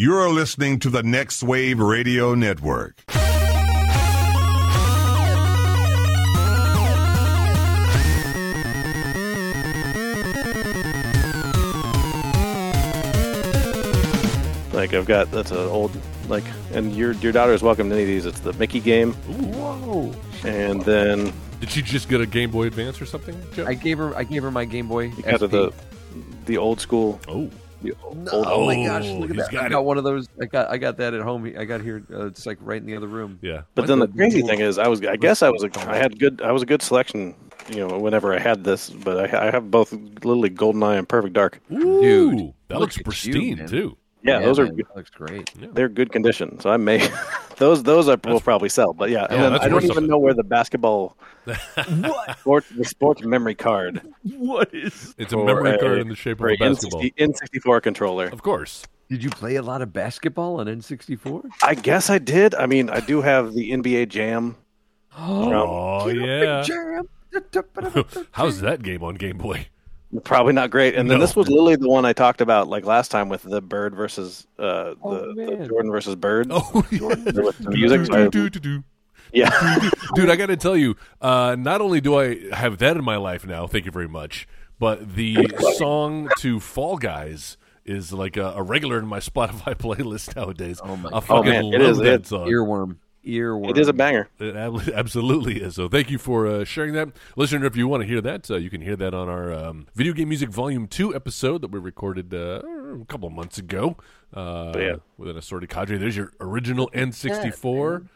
You're listening to the Next Wave Radio Network. Like I've got that's an old like, and your your daughter is welcome to any of these. It's the Mickey game, Whoa! and then Did she just get a Game Boy Advance or something? Joe? I gave her I gave her my Game Boy. out of the the old school. oh, The No, old, oh my gosh! Look at he's that! got I it. got one of those. I got I got that at home. I got here. Uh, it's like right in the other room. yeah. But then the the crazy thing is, I was I guess I was a, I had good I was a good selection. You know, whenever I had this, but I, I have both literally GoldenEye and Perfect Dark. Ooh, Dude, that look looks at you, pristine too. Yeah, those are man, that looks great. they're good condition. So I may those those I will probably sell. But yeah, and Yeah, then I don't even something. know where the basketball what? sports the sports memory card What is? It's a memory a- card in the shape of for a a basketball. N60 N64 controller. Of course. Did you play a lot of basketball on N64? I guess I did. I mean, I do have the NBA Jam. Oh yeah. Jam. How's that game on Game Boy? Probably not great. And then No. this was literally the one I talked about like last time with the Bird versus uh, Oh, the, the. Jordan versus Bird. Oh, There was some music. Do-do-do-do-do. yeah, Dude, I got to tell you, uh, not only do I have that in my life now, thank you very much, but the song to Fall Guys is like a, a regular in my Spotify playlist nowadays. Oh my I God. fucking man, it love is- that it- song. Earworm. Earworm. it is a banger. It absolutely is. So thank you for uh, sharing that. Listener, if you want to hear that, uh, you can hear that on our um, Video Game Music Volume 2 episode that we recorded uh, a couple of months ago uh, yeah. with an assorted cadre. There's your original N64.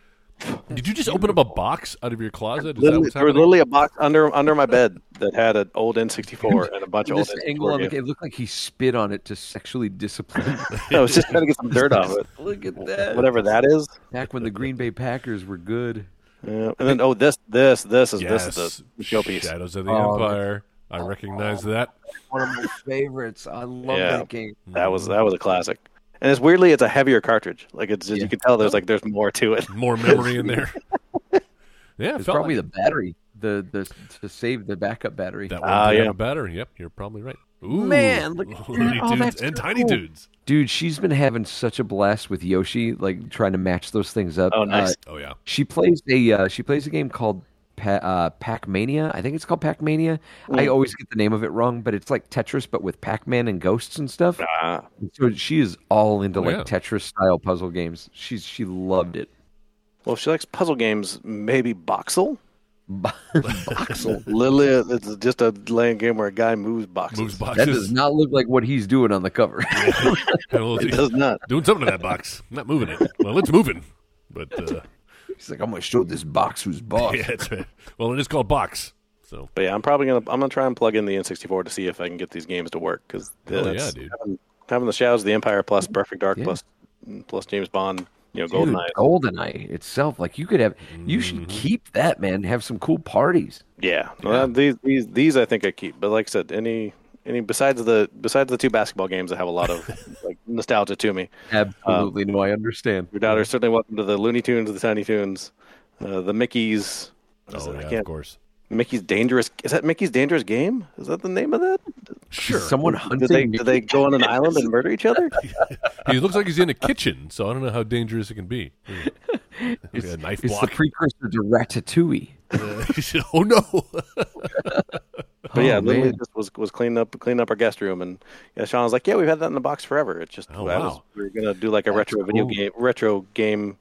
Did you just open up a box out of your closet? Is that Literally, there was literally a box under under my bed that had an old N64 and a bunch of old This angle on the N64 game games. it looked like he spit on it to sexually discipline. I was just trying to get some dirt off it. Look at that. Whatever that is. Back when the Green Bay Packers were good. Yeah. And then oh, this this this is Yes. this is the showpiece. Shadows of the Oh, Empire. I recognize that. One of my favorites. I love Yeah. that game. That was that was a classic. And it's weirdly it's a heavier cartridge. Like it's just, Yeah. you can tell there's like there's more to it. More memory in there. Yeah, It's probably like the battery. The the to save the backup battery. that one Ah, did have yeah. battery. Yep, you're probably right. Ooh, Man, look at that. Oh, Tunes that's and cool. Tiny Dudes. Dude, she's been having such a blast with Yoshi, like trying to match those things up. Oh, nice. Uh, Oh yeah. she plays a uh, she plays a game called pa- uh, Pac Mania. I think it's called Pac Mania. I always get the name of it wrong, but it's like Tetris, but with Pac Man and ghosts and stuff. Ah, So she is all into Oh, like yeah. Tetris style puzzle games. She's she loved it. well, if she likes puzzle games, maybe Boxxle. Boxxle. Literally, it's just a land game where a guy moves boxes. Moves boxes. That does not look like what he's doing on the cover. Well, It does not. Doing something to that box. Not moving it. Well, it's moving. But uh, he's like, I'm gonna show this box who's boss. yeah, it's right. Well, it is called box. So But yeah, I'm probably gonna I'm gonna try and plug in the N64 to see if I can get these games to work because Hell yeah, dude. having, having the Shadows of the Empire plus Perfect Dark Yeah. plus plus James Bond, you know, Dude, GoldenEye. GoldenEye itself, like you could have, you Mm-hmm. should keep that man. Have some cool parties. Yeah, Well, these these these I think I keep. But like I said, any any besides the besides the two basketball games that have a lot of like nostalgia to me. Absolutely, no, I understand. Your daughter's certainly welcome to the Looney Tunes, the Tiny Toons, uh, the Mickey's. oh yeah, of course. Mickey's Dangerous. Is that Mickey's Dangerous Game? Is that the name of that? Sure. Someone Did hunting. they Mickey did they go on an island and murder each other? He looks like he's in a kitchen, so I don't know how dangerous it can be. Like a knife It's the block. precursor to Ratatouille. Uh, oh no! But yeah, Oh, literally man. just was was cleaning up cleaning up our guest room, and yeah, Sean was like, "Yeah, we've had that in the box forever. It's just Oh, was- wow. we were gonna do like a That's retro video game retro game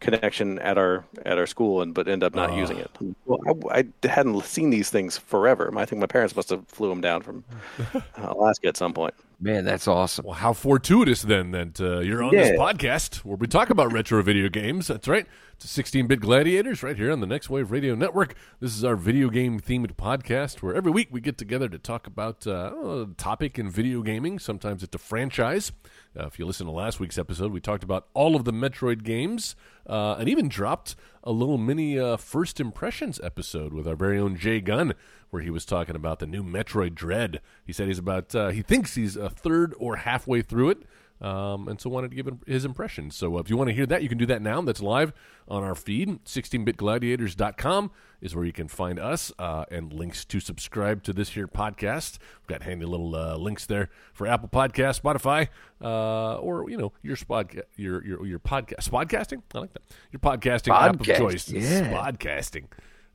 connection at our at our school, and but end up not Ah. using it. Well, I, I hadn't seen these things forever. I think my parents must have flew them down from uh, Alaska at some point. Man, that's awesome. Well, how fortuitous then that uh, you're on this podcast where we talk about retro video games. That's right. It's 16-bit gladiators right here on the Next Wave Radio Network. This is our video game themed podcast where every week we get together to talk about uh, a topic in video gaming. Sometimes it's a franchise. Uh, if you listen to last week's episode, we talked about all of the Metroid games uh, and even dropped a little mini uh, first impressions episode with our very own Jay Gunn, where he was talking about the new Metroid Dread. He said he's about uh, he thinks he's a third or halfway through it. Um, and so wanted to give him his impression. So uh, if you want to hear that, you can do that now. That's live on our feed. 16bitgladiators.com is where you can find us uh, and links to subscribe to this here podcast. We've got handy little uh, links there for Apple Podcast, Spotify, uh, or you know your spod your your your podcast podcasting. I like that. Your podcasting app of choice. yeah. Podcasting.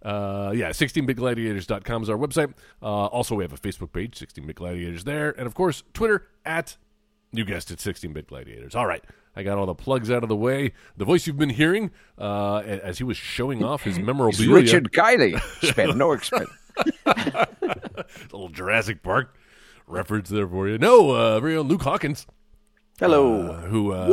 Uh, yeah, 16bitgladiators.com is our website. Uh, also, we have a Facebook page, 16bit gladiators there. And of course, Twitter at you guessed it, 16 bit gladiators. All right. I got all the plugs out of the way. The voice you've been hearing uh, as he was showing off his memorabilia. Richard Kiley. Spend no expense. little Jurassic Park reference there for you. No, uh, very own Luke Hawkins. Hello. Uh, who? Uh,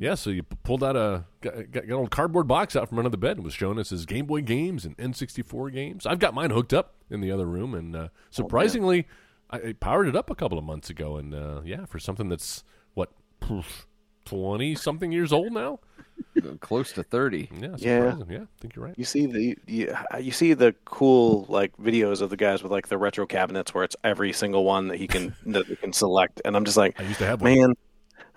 Yeah, so you p- pulled out a got, got, an old cardboard box out from under the bed and was showing us his Game Boy games and N64 games. I've got mine hooked up in the other room, and uh, surprisingly, I, I powered it up a couple of months ago. And uh, yeah, for something that's what twenty something years old now. Close to 30. Yeah, Yeah. yeah, I think you're right. You see the you, you see the cool like videos of the guys with like the retro cabinets where it's every single one that he can that he can select, and I'm just like, I used to have one. man,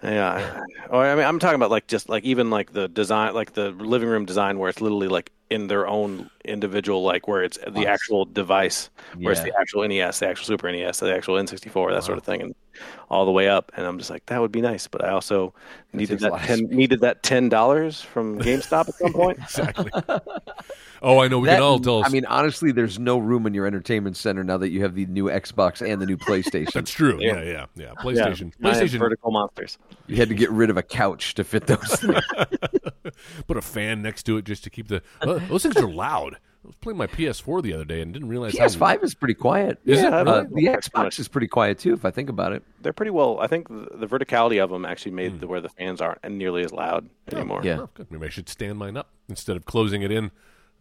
yeah. Or I mean, I'm talking about like just like even like the design, like the living room design where it's literally like in their own individual, like where it's the actual device, where it's the actual NES, the actual Super NES, the actual N64, that sort of thing, and all the way up. And I'm just like, that would be nice, but I also needed a that ten needed that ten dollars from GameStop at some point. Exactly. oh, I know. We That- can all tell. I mean, honestly, there's no room in your entertainment center now that you have the new Xbox and the new PlayStation. that's true. Yeah, yeah, yeah. PlayStation. Yeah, PlayStation. vertical monsters. you had to get rid of a couch to fit those things. Put a fan next to it just to keep the. Uh, those things are loud. I was playing my PS4 the other day and didn't realize how PS5 is pretty quiet. Is it Yeah, really? Uh, the That's Xbox is pretty quiet too, if I think about it. They're pretty well. I think the, the verticality of them actually made the, where the fans aren't nearly as loud anymore. Yeah. Oh, good. Maybe I should stand mine up instead of closing it in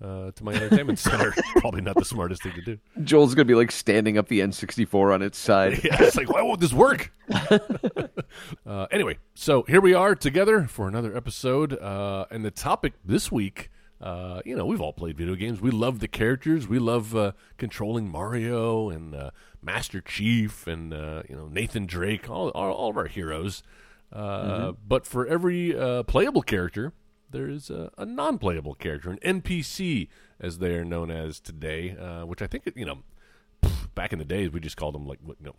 uh, to my entertainment center. Probably not the smartest thing to do. Joel's gonna be like standing up the N64 on its side. Yeah, it's like, why won't this work? uh, anyway, so here we are together for another episode. Uh, and the topic this week, uh, you know, we've all played video games. We love the characters. We love uh, controlling Mario and uh, Master Chief and, uh, you know, Nathan Drake, all, all, all of our heroes. Uh, But for every uh, playable character, there is a, a non-playable character, an NPC, as they are known as today, uh, which I think you know back in the days we just called them like you know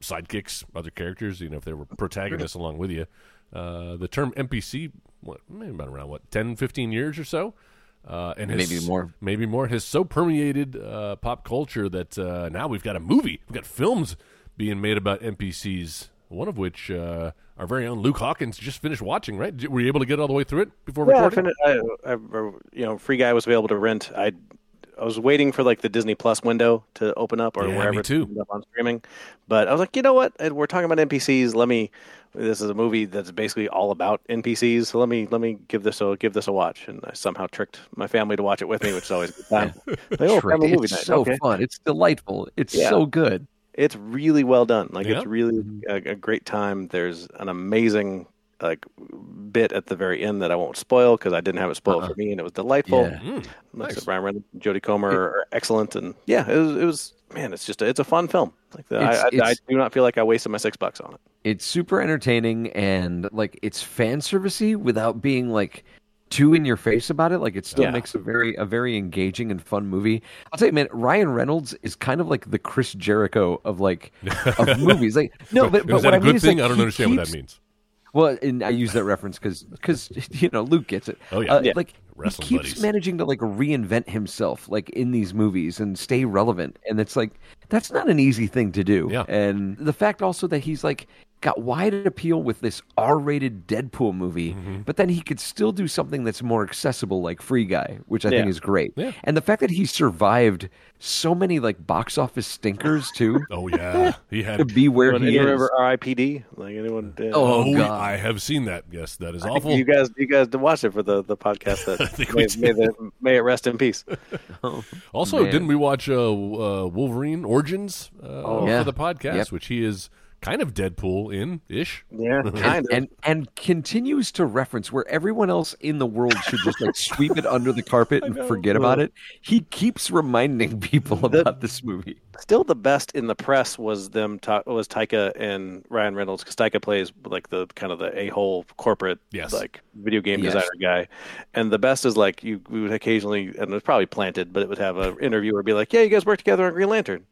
sidekicks, other characters. You know, if they were protagonists along with you. Uh, the term NPC, what maybe about around what 10, 15 years or so. Uh, and has- Maybe more. maybe more, has so permeated uh, pop culture that uh, now we've got a movie, we've got films being made about NPCs. One of which uh, our very own Luke Hawkins just finished watching. Right? Were you able to get all the way through it before Yeah, recording? fin- I, I, you know, Free Guy was available to rent. I I was waiting for like the Disney Plus window to open up or Yeah, wherever too. up on streaming. But I was like, you know what? We're talking about NPCs. Let me. This is a movie that's basically all about NPCs. So let me let me give this a give this a watch. And I somehow tricked my family to watch it with me, which is always a good time. Like, oh, Trick. family movie It's night. so okay. fun. It's delightful. It's Yeah. so good. It's really well done. Like Yeah. it's really a, a great time. There's an amazing like bit at the very end that I won't spoil because I didn't have it spoiled for me, and it was delightful. Yeah. Mm, nice. said, Ryan Reynolds, Jodie Comer are excellent, and yeah, it was. It was man, it's just a, it's a fun film. Like the, I, It's- I, I do not feel like I wasted my six bucks on it. It's super entertaining and like it's fan servicey without being like too in your face about it. Like it still Yeah. makes a very a very engaging and fun movie. I'll tell you, man, Ryan Reynolds is kind of like the Chris Jericho of like of movies. Like no, but, but is what that a I mean good is like, I don't understand what that means. Well, and I use that reference because you know Luke gets it. Oh, yeah. Uh, Yeah. like Wrestling he keeps buddies. managing to like reinvent himself, like in these movies, and stay relevant. And it's like that's not an easy thing to do. Yeah. And the fact also that he's like got wide appeal with this R-rated Deadpool movie, Mm-hmm. but then he could still do something that's more accessible, like Free Guy, which I think is great. Yeah. And the fact that he survived so many like box office stinkers too. Oh yeah, he had To had. be where Anyone, he anyone is. remember R.I.P.D. Like anyone? Did. Oh, Oh, God. I have seen that. Yes, that is I awful. You guys, you guys did watch it for the, the podcast. That think we may, did. may, the, may it rest in peace. Also, Man. didn't we watch uh, uh, Wolverine Origins uh, Yeah. for the podcast, Yep. which he is kind of Deadpool in ish. Yeah, and, kind of. and and continues to reference where everyone else in the world should just like sweep it under the carpet and forget about it. He keeps reminding people about this movie. Still, the best in the press was them. Ta- was Taika and Ryan Reynolds because Taika plays like the kind of the a hole corporate Yes. like video game Yes. designer guy, and the best is like you we would occasionally and it was probably planted, but it would have an interviewer be like, "Yeah, you guys work together on Green Lantern,"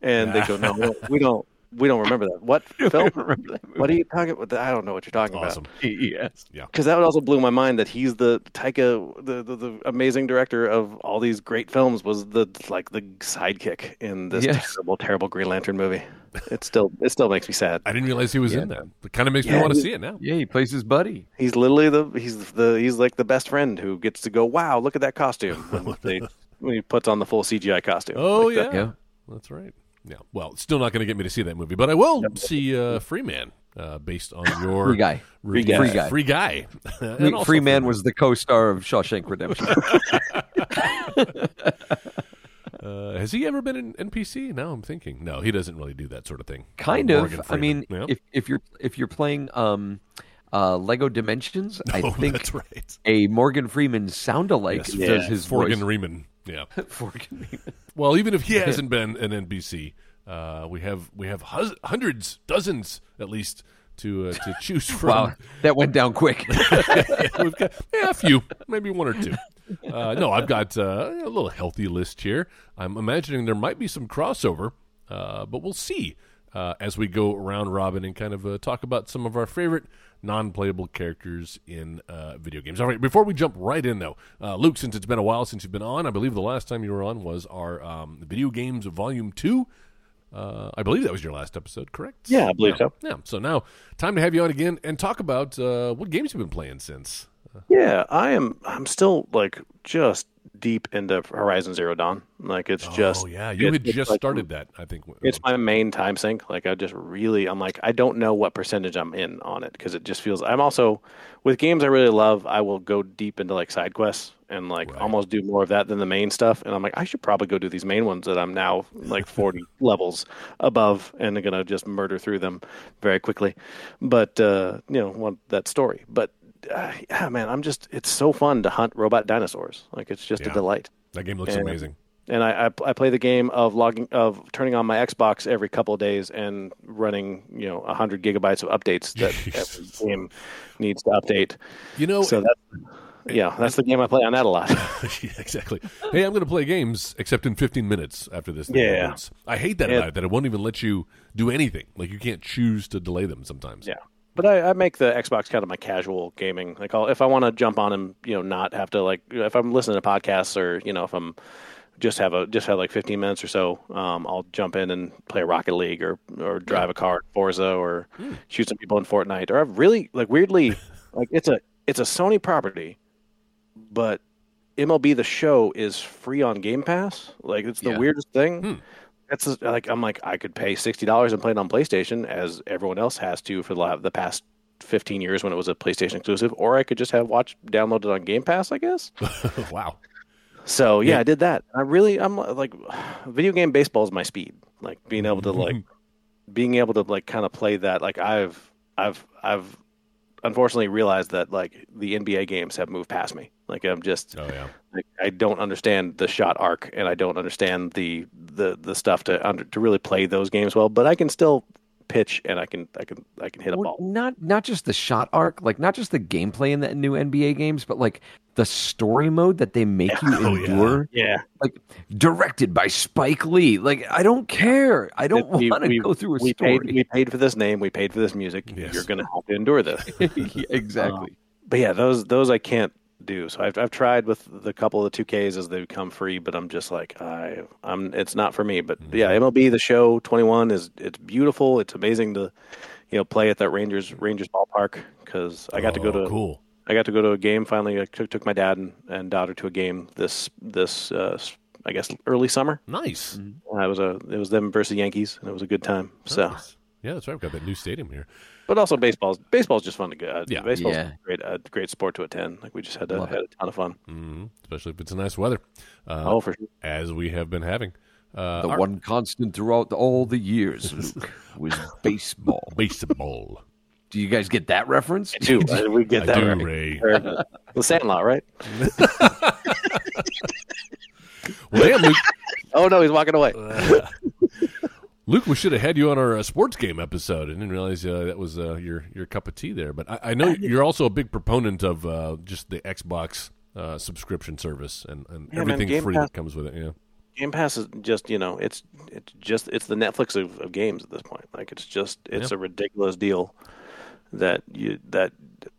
and they go, "No, we don't- we don't." Remember that. What film? remember that What are you talking about? I don't know what you're talking Awesome. about. Yes. Because that also blew my mind that he's the Taika, the, the the amazing director of all these great films, was the like the sidekick in this Yes. terrible, terrible Green Lantern movie. It still it still makes me sad. I didn't realize he was in that. It kind of makes me want to see it now. Yeah, he plays his buddy. He's literally the he's the he's like the best friend who gets to go, wow, look at that costume when they when he puts on the full CGI costume. Oh Like yeah. that. Yeah. that's right. Yeah, well, it's still not going to get me to see that movie, but I will see uh, Free Man uh, based on your Free guy. Free guy. Free guy. Free, also Free Man Free was the co-star of Shawshank Redemption. Uh, has he ever been in NPC? Now I'm thinking. No, he doesn't really do that sort of thing. kind Morgan of. I mean, Freeman. if if you're if you're playing um, uh, Lego Dimensions, I oh, think that's right. a Morgan Freeman sound-alike Yes, does his Forgan voice. Riemann. Yeah. Forgan Freeman. Well, even if he hasn't been an NPC, uh, we have we have hus- hundreds, dozens at least to uh, to choose from. Wow, that went down quick. We've got yeah, a few, maybe one or two. Uh, no, I've got uh, a little healthy list here. I'm imagining there might be some crossover, uh, but we'll see uh, as we go round robin and kind of uh, talk about some of our favorite non-playable characters in uh, video games. All right, before we jump right in though, uh, Luke, since it's been a while since you've been on, I believe the last time you were on was our um, video games volume two. Uh, I believe that was your last episode, correct? Yeah, I believe yeah. so. Yeah. So now, time to have you on again and talk about uh, what games you've been playing since. Yeah, I am. I'm still like just deep into Horizon Zero Dawn. Like it's just oh yeah, you it- had just like- started that. I think It's my main time sink. Like I just really, I'm like, I don't know what percentage I'm in on it because it just feels. I'm also with games I really love. I will go deep into like side quests and like Right. almost do more of that than the main stuff. And I'm like, I should probably go do these main ones that I'm now like 40 levels above and I'm gonna just murder through them very quickly. But uh, you know, want that story. But uh, yeah, man, I'm just. It's so fun to hunt robot dinosaurs. Like it's just Yeah. a delight that game looks and- amazing. and I, I I play the game of logging of turning on my Xbox every couple of days and running you know hundred gigabytes of updates that every game needs to update. You know, So that yeah, that's the game I play on that a lot. yeah, exactly. Hey, I'm going to play games except in 15 minutes after this. Yeah. I hate that Yeah. about it. That it won't even let you do anything. Like you can't choose to delay them sometimes. yeah, but I, I make the Xbox kind of my casual gaming. Like I'll, if I want to jump on and you know not have to like if I'm listening to podcasts or you know if I'm just have a just have like 15 minutes or so, um, I'll jump in and play Rocket League or or drive a car at Forza or shoot some people in Fortnite. Or I've really like weirdly like it's a it's a Sony property, but MLB the Show is free on Game Pass. Like it's the Yeah. weirdest thing. Hmm. That's like I'm like I could pay sixty dollars and play it on PlayStation as everyone else has to for the the past fifteen years when it was a PlayStation exclusive, or I could just have watch downloaded on Game Pass, I guess. wow. So yeah, Yeah. I did that. I really, I'm uh, like, video game baseball is my speed. Like being able to like, being able to like kind of play that. Like I've, I've, I've unfortunately realized that like the NBA games have moved past me. Like I'm just, Oh yeah. like, I don't understand the shot arc, and I don't understand the the the stuff to under, to really play those games well. But I can still pitch, and I can I can I can hit a Well, ball. not not just the shot arc, like not just the gameplay in the new NBA games, but like the story mode that they make you Oh, endure. Yeah, Like directed by Spike Lee. Like I don't care. I don't want to go through a we story. paid we paid for this name, we paid for this music. Yes. You're gonna have to endure this. Yeah, exactly. Uh, but yeah, those those I can't do. So I've I've tried with the couple of the two Ks as they become free, but I'm just like I I'm it's not for me. But yeah, MLB the Show 21 is it's beautiful. It's amazing to you know play at that Rangers Rangers ballpark because I got to go Oh, to cool. I got to go to a game finally. I took, took my dad and, and daughter to a game this this uh, I guess early summer. Nice. Uh, it was a it was them versus Yankees, and it was a good time. So, Yeah, that's right. We've got that new stadium here. But also baseball's baseball's just fun to go. Uh, Yeah. baseball's Yeah. a great a great sport to attend. Like we just had a, had a ton of fun. hmm Especially if it's a nice weather. Uh, oh, for sure. as we have been having. Uh, The our- one constant throughout all the years, Luke, was baseball. baseball. Do you guys get that reference? Too. Uh, we get I that do, right. Ray. Or The Sandlot, right? Well, damn, Luke, Oh no, he's walking away. Luke, we should have had you on our uh, sports game episode. I didn't realize uh, that was uh, your your cup of tea there. But I, I know you're also a big proponent of uh, just the Xbox uh, subscription service and, and Yeah, everything Game free Pass- that comes with it. Yeah. Game Pass is just you know it's it's just it's the Netflix of, of games at this point. Like it's just it's Yeah. a ridiculous deal that you that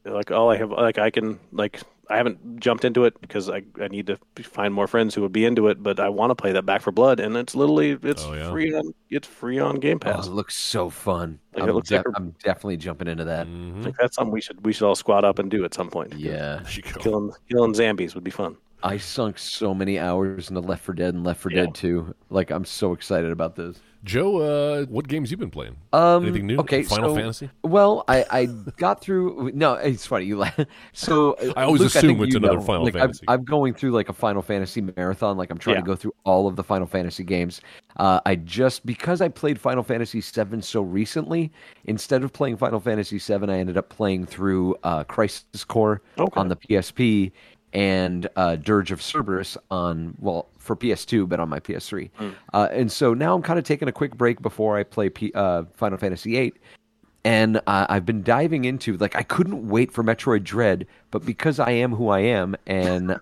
like all I have like I can like I haven't jumped into it because I I need to find more friends who would be into it, but I want to play that Back 4 Blood, and it's literally it's Oh, yeah. free on it's free on Game Oh, Pass. it looks so fun. Like, I'm, looks like def- a- I'm definitely jumping into that. Mhm. Like that's something we should we should all squad up and do at some point. Yeah. There you go. killing killing zombies would be fun. I sunk so many hours into Left 4 Dead and Left 4 Yeah. Dead 2. Like, I'm so excited about this. Joe, uh, what games you been playing? Um, Anything new? Okay, Final so- Fantasy. Well, I, I got through. No, it's funny. You laugh. So I always Luke, assume think it's another know, Final like, Fantasy. I'm, I'm going through like a Final Fantasy marathon. Like I'm trying Yeah. to go through all of the Final Fantasy games. Uh, I just because I played Final Fantasy VII so recently, instead of playing Final Fantasy VII, I ended up playing through uh, Crisis Core Okay. on the PSP and uh, Dirge of Cerberus on well for PS2, but on my PS3. Uh, and so now I'm kind of taking a quick break before I play P- uh, Final Fantasy VIII and uh, I've been diving into like I couldn't wait for Metroid Dread, but because I am who I am and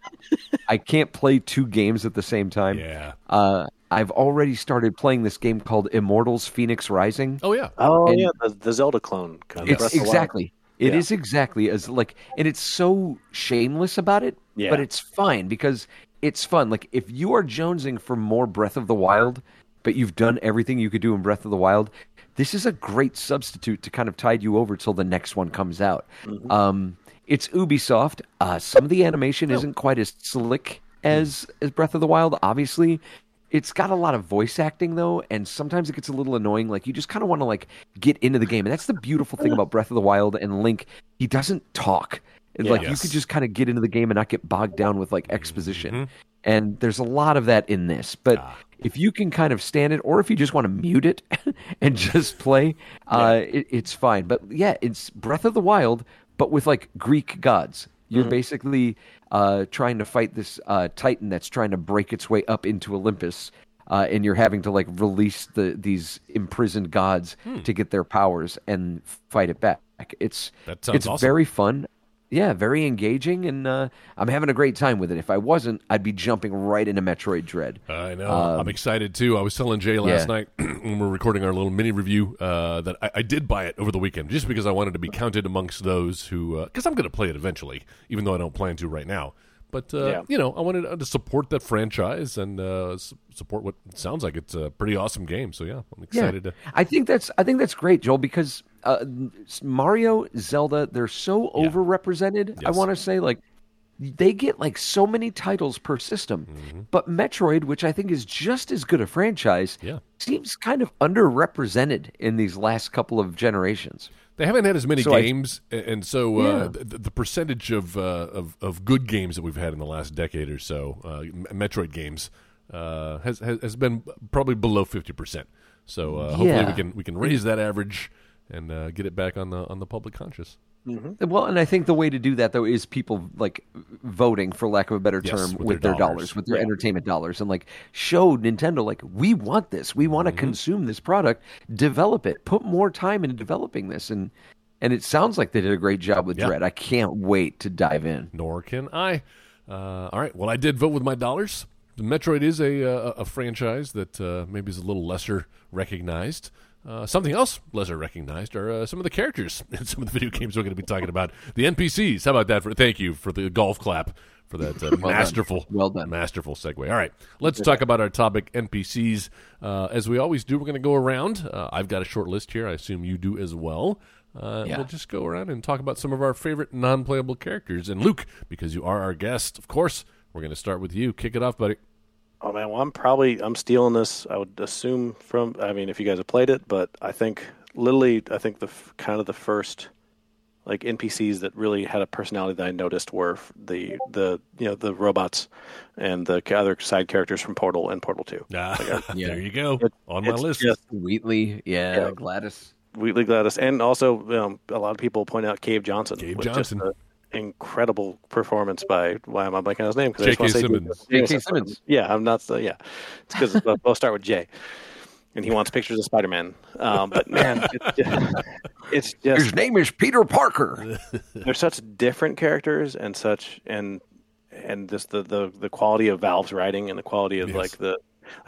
I can't play two games at the same time, Yeah. uh, I've already started playing this game called Immortals: Fenyx Rising. Oh yeah. Oh And- yeah, the, the Zelda clone. Kind of it's of the Wild. exactly. It Yeah. is exactly as like, and it's so shameless about it, Yeah. but it's fine because it's fun. Like if you are jonesing for more Breath of the Wild, but you've done everything you could do in Breath of the Wild, this is a great substitute to kind of tide you over till the next one comes out. Mm-hmm. Um, it's Ubisoft. Uh, some of the animation Oh. isn't quite as slick as as Breath of the Wild, obviously. It's got a lot of voice acting though, and sometimes it gets a little annoying. Like you just kind of want to like get into the game, and that's the beautiful thing about Breath of the Wild and Link. He doesn't talk. It's Yeah. like you could just kind of get into the game and not get bogged down with like exposition. Mm-hmm. And there's a lot of that in this, but ah. if you can kind of stand it, or if you just want to mute it and just play, uh, it, it's fine. But yeah, it's Breath of the Wild, but with like Greek gods. You're mm-hmm. basically uh, trying to fight this uh, Titan that's trying to break its way up into Olympus, uh, and you're having to like release the these imprisoned gods to get their powers and fight it back. It's it's awesome. very fun. Yeah, very engaging, and uh, I'm having a great time with it. If I wasn't, I'd be jumping right into Metroid Dread. I know. I'm excited too. I was telling Jay last Um, yeah. night when we were recording our little mini review uh, that I, I did buy it over the weekend just because I wanted to be counted amongst those who, because I'm going to play it eventually, even though I don't plan to right now. But uh, Yeah. you know, I wanted to support that franchise and uh, support what sounds like it's a pretty awesome game. So yeah, I'm excited to. I think that's I think that's great, Joel, because uh, Mario, Zelda, they're so overrepresented. I want to say like they get like so many titles per system, Mm-hmm. but Metroid, which I think is just as good a franchise, Yeah. seems kind of underrepresented in these last couple of generations. They haven't had as many So games, a- and so uh, Yeah. the, the percentage of, uh, of of good games that we've had in the last decade or so, uh, Metroid games, uh, has, has has been probably below fifty percent. So uh, hopefully we can we can raise that average and uh, get it back on the on the public conscious. Well, and I think the way to do that though is people like voting, for lack of a better Yes, term, with with, their their, dollars. dollars, with their entertainment dollars, and like show Nintendo like we want this, we Mm-hmm. want to consume this product, develop it, put more time into developing this, and and it sounds like they did a great job with Yeah. Dread. I can't wait to dive in. Nor can I. Uh, all right. Well, I did vote with my dollars. The Metroid is a uh, a franchise that uh, maybe is a little lesser recognized. Uh, something else lesser recognized are uh, some of the characters in some of the video games we're going to be talking about. The NPCs. How about that? For thank you for the golf clap for that uh, masterful, Well done. masterful segue. All right, let's talk about our topic NPCs. Uh, as we always do, we're going to go around. Uh, I've got a short list here. I assume you do as well. Uh, Yeah. We'll just go around and talk about some of our favorite non-playable characters. And Luke, because you are our guest, of course, we're going to start with you. Kick it off, buddy. Oh man, well I'm probably I'm stealing this. I would assume from. I mean, if you guys have played it, but I think literally, I think the kind of the first like NPCs that really had a personality that I noticed were the the you know the robots and the other side characters from Portal and Portal Two. Ah, Yeah. There you go. It- On my list. just- Wheatley, yeah, Yeah. GLaDOS. Wheatley GLaDOS, and also um, a lot of people point out Cave Johnson. Cave Johnson. Just an incredible performance by why am I blanking on his name? 'Cause I just J.K. Simmons. J.K. Simmons. Yeah, I'm not. Yeah, it's because both we'll start with J, and he wants pictures of Spider Man. Um, but man, it's just, it's just His name is Peter Parker. they're such different characters and such and and just the the the quality of Valve's writing and the quality of Yes. like the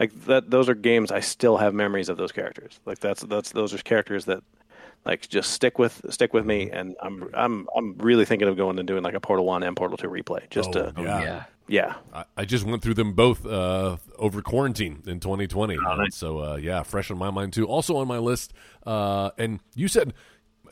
like that those are games I still have memories of those characters. Like that's that's those are characters that like just stick with stick with me and I'm I'm I'm really thinking of going and doing like a Portal 1 and Portal 2 replay just Oh, to yeah. yeah. yeah. I, I just went through them both uh, over quarantine in 2020. Oh, And So uh, yeah, fresh on my mind too. Also on my list, uh, and you said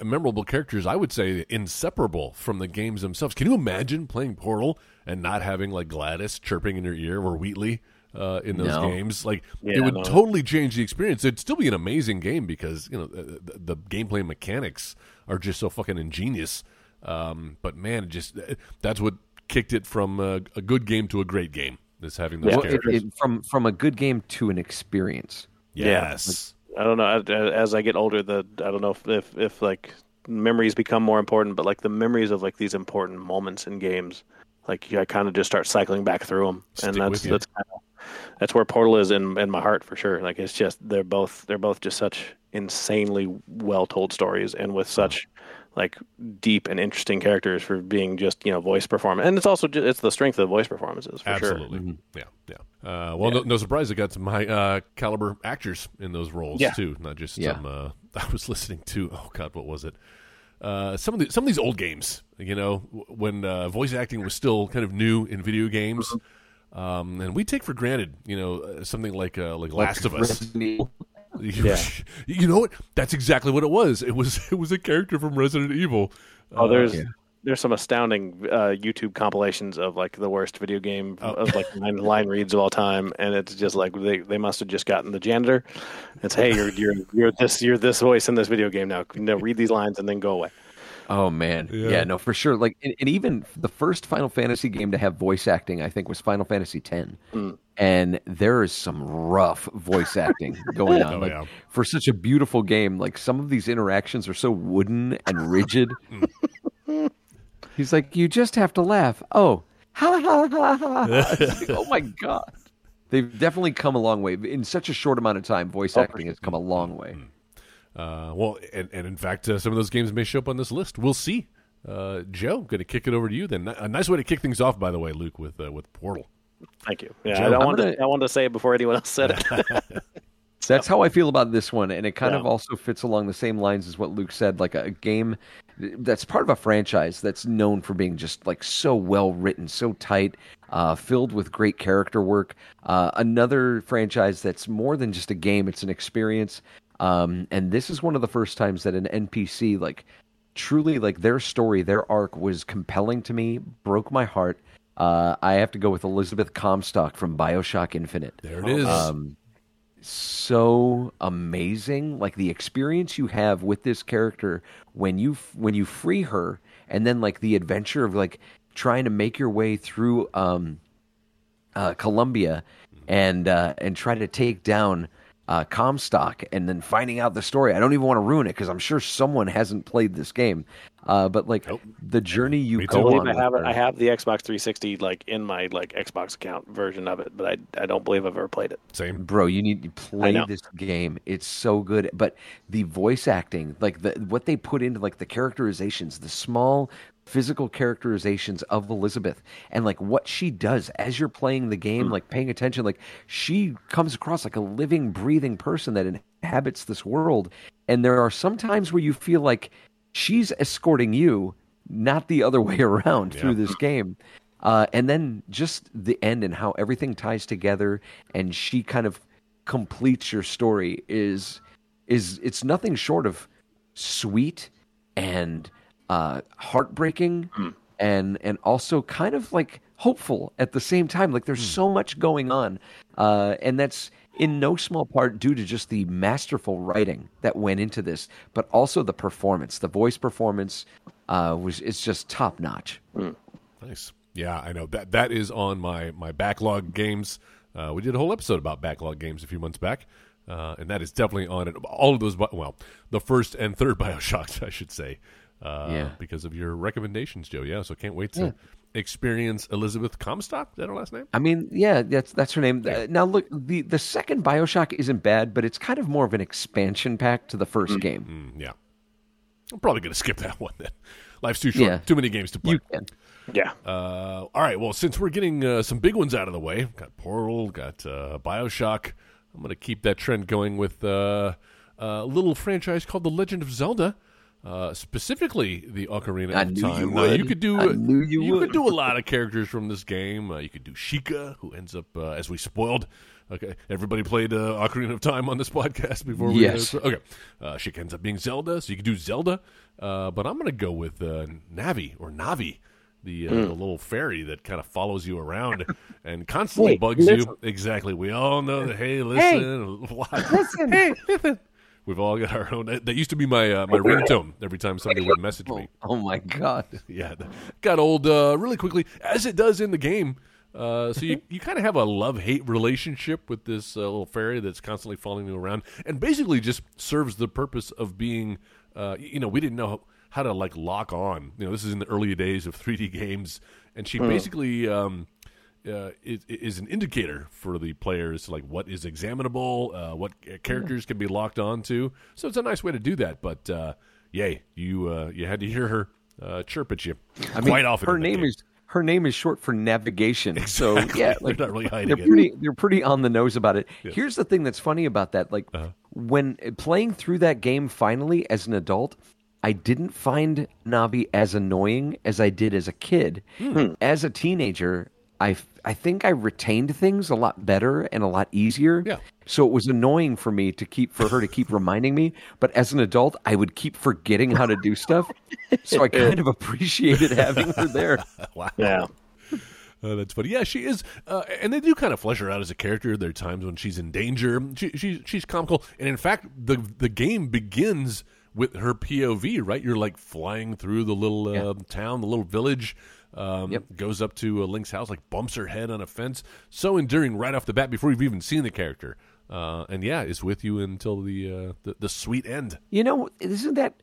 memorable characters. I would say inseparable from the games themselves. Can you imagine playing Portal and not having like GLaDOS chirping in your ear or Wheatley? Uh, in those No. games, like Yeah, it would no. totally change the experience. It'd still be an amazing game because you know the, the, the gameplay mechanics are just so fucking ingenious. Um, but man, just that's what kicked it from a, a good game to a great game. Is having those Yeah. Well, characters. it, from from a good game to an experience. yes. I don't know. As, as I get older, the I don't know if, if if like memories become more important, but like the memories of like these important moments in games, like I kind of just start cycling back through them, Stick and that's that's kind of that's where Portal is in in my heart for sure. Like it's just they're both they're both just such insanely well told stories, and with such like deep and interesting characters for being just you know voice performance, and it's also just, it's the strength of the voice performances for sure. Absolutely. Yeah. Yeah. Uh, well, No, no surprise it got some high uh, caliber actors in those roles Yeah. too, not just Yeah. some. Uh, I was listening to oh god, what was it? Uh, some of the some of these old games, you know, when uh, voice acting was still kind of new in video games, Mm-hmm. Um, and we take for granted, you know, uh, something like uh, like Last of Us. Yeah. you know what? That's exactly what it was. It was it was a character from Resident Evil. Oh, there's yeah. there's some astounding uh, YouTube compilations of like the worst video game of like line, line reads of all time, and it's just like they, they must have just gotten the janitor. It's hey, you're you're you're this you're this voice in this video game now. No, read these lines and then go away. Oh man, Yeah. yeah. no, for sure. Like, and, and even the first Final Fantasy game to have voice acting, I think, was Final Fantasy X, Mm. and there is some rough voice acting going on. Oh, like, yeah. for such a beautiful game, like some of these interactions are so wooden and rigid. He's like, you just have to laugh. Oh, ha ha ha ha. Like, oh my god. They've definitely come a long way in such a short amount of time. Voice acting has come a long way. Uh, well, and, and in fact, uh, some of those games may show up on this list. We'll see. Uh, Joe, going to kick it over to you then. A nice way to kick things off, by the way, Luke, with uh, with Portal. Thank you. Yeah, Joe, I, don't want gonna- to, I wanted to say it before anyone else said it. That's how I feel about this one, and it kind of also fits along the same lines as what Luke said. Like a game that's part of a franchise that's known for being just like so well written, so tight, uh, filled with great character work. Uh, another franchise that's more than just a game; it's an experience. Um, and this is one of the first times that an NPC like truly like their story, their arc was compelling to me, broke my heart. Uh, I have to go with Elizabeth Comstock from Bioshock Infinite There it is. um, so amazing like the experience you have with this character when you when you free her and then like the adventure of like trying to make your way through um uh Columbia and uh and try to take down uh Comstock and then finding out the story. I don't even want to ruin it because I'm sure someone hasn't played this game. Uh but like Nope. the journey you Me go too. I on I have it. I have the Xbox 360 like in my like Xbox account version of it, but I I don't believe I've ever played it. Same. bro you need to play this game it's so good but the voice acting like the what they put into like the characterizations the small physical characterizations of elizabeth and like what she does as you're playing the game like paying attention like she comes across like a living breathing person that inhabits this world. And there are some times where you feel like she's escorting you not the other way around through this game. Uh, and then just the end and how everything ties together and she kind of completes your story is is it's nothing short of sweet and uh, heartbreaking and and also kind of like hopeful at the same time like there's so much going on uh, and that's in no small part due to just the masterful writing that went into this but also the performance the voice performance uh, was it's just top notch. Nice. Yeah, I know that that is on my my backlog games. Uh, we did a whole episode about backlog games a few months back, uh, and that is definitely on it. All of those, well, the first and third Bioshocks, I should say, uh, Yeah. because of your recommendations, Joe. Yeah, so can't wait to experience Elizabeth Comstock. Is that her last name? I mean, yeah, that's that's her name. Uh, now look, the the second Bioshock isn't bad, but it's kind of more of an expansion pack to the first game. Mm, yeah, I'm probably going to skip that one then. Life's too short. Yeah. Too many games to play. You can. Yeah. Uh, all right. Well, since we're getting uh, some big ones out of the way, got Portal, got uh, Bioshock. I'm going to keep that trend going with uh, a little franchise called The Legend of Zelda. Uh, specifically, the Ocarina I of knew you Time. Now, would. you could do I knew you could would. do a lot of characters from this game. Uh, you could do Sheikah, who ends up uh, as we spoiled. Okay, everybody played uh, Ocarina of Time on this podcast before. We, Yes. Uh, okay, uh, Sheikah ends up being Zelda, so you could do Zelda. Uh, but I'm going to go with uh, Navi or Navi the, uh, Hmm. the little fairy that kind of follows you around and constantly Hey, bugs listen. you. Exactly. We all know that. Hey, listen. Hey, Listen. Hey, listen. We've all got our own. That used to be my uh, my ringtone every time somebody would message me. Oh my god. Yeah, got old uh, really quickly, as it does in the game. Uh, so you, you kind of have a love hate relationship with this uh, little fairy that's constantly following you around, and basically just serves the purpose of being. Uh, you know, we didn't know how to like lock on. You know, this is in the early days of 3D games, and she basically um, uh, is, is an indicator for the players, like what is examinable, uh, what characters can be locked onto. So it's a nice way to do that. But uh, yay, you uh, you had to hear her uh, chirp at you I mean, quite often. her name game. is her name is short for navigation. So Exactly. yeah, They're not really hiding they're it. pretty they're pretty on the nose about it. Here's the thing that's funny about that: like Uh-huh. when playing through that game finally as an adult. I didn't find Navi as annoying as I did as a kid. Hmm. As a teenager, I, I think I retained things a lot better and a lot easier. Yeah. So it was annoying for me to keep for her to keep reminding me. But as an adult, I would keep forgetting how to do stuff. So I kind of appreciated having her there. wow. Yeah. Uh, that's funny. Yeah, she is, uh, and they do kind of flesh her out as a character. There are times when she's in danger. She, she she's comical, and in fact, the the game begins with her POV. Right, you're like flying through the little uh, Yeah. town, the little village. Um, Yep. Goes up to uh, Link's house, like bumps her head on a fence. So enduring right off the bat before you've even seen the character. Uh, and yeah, is with you until the, uh, the the sweet end. You know, isn't that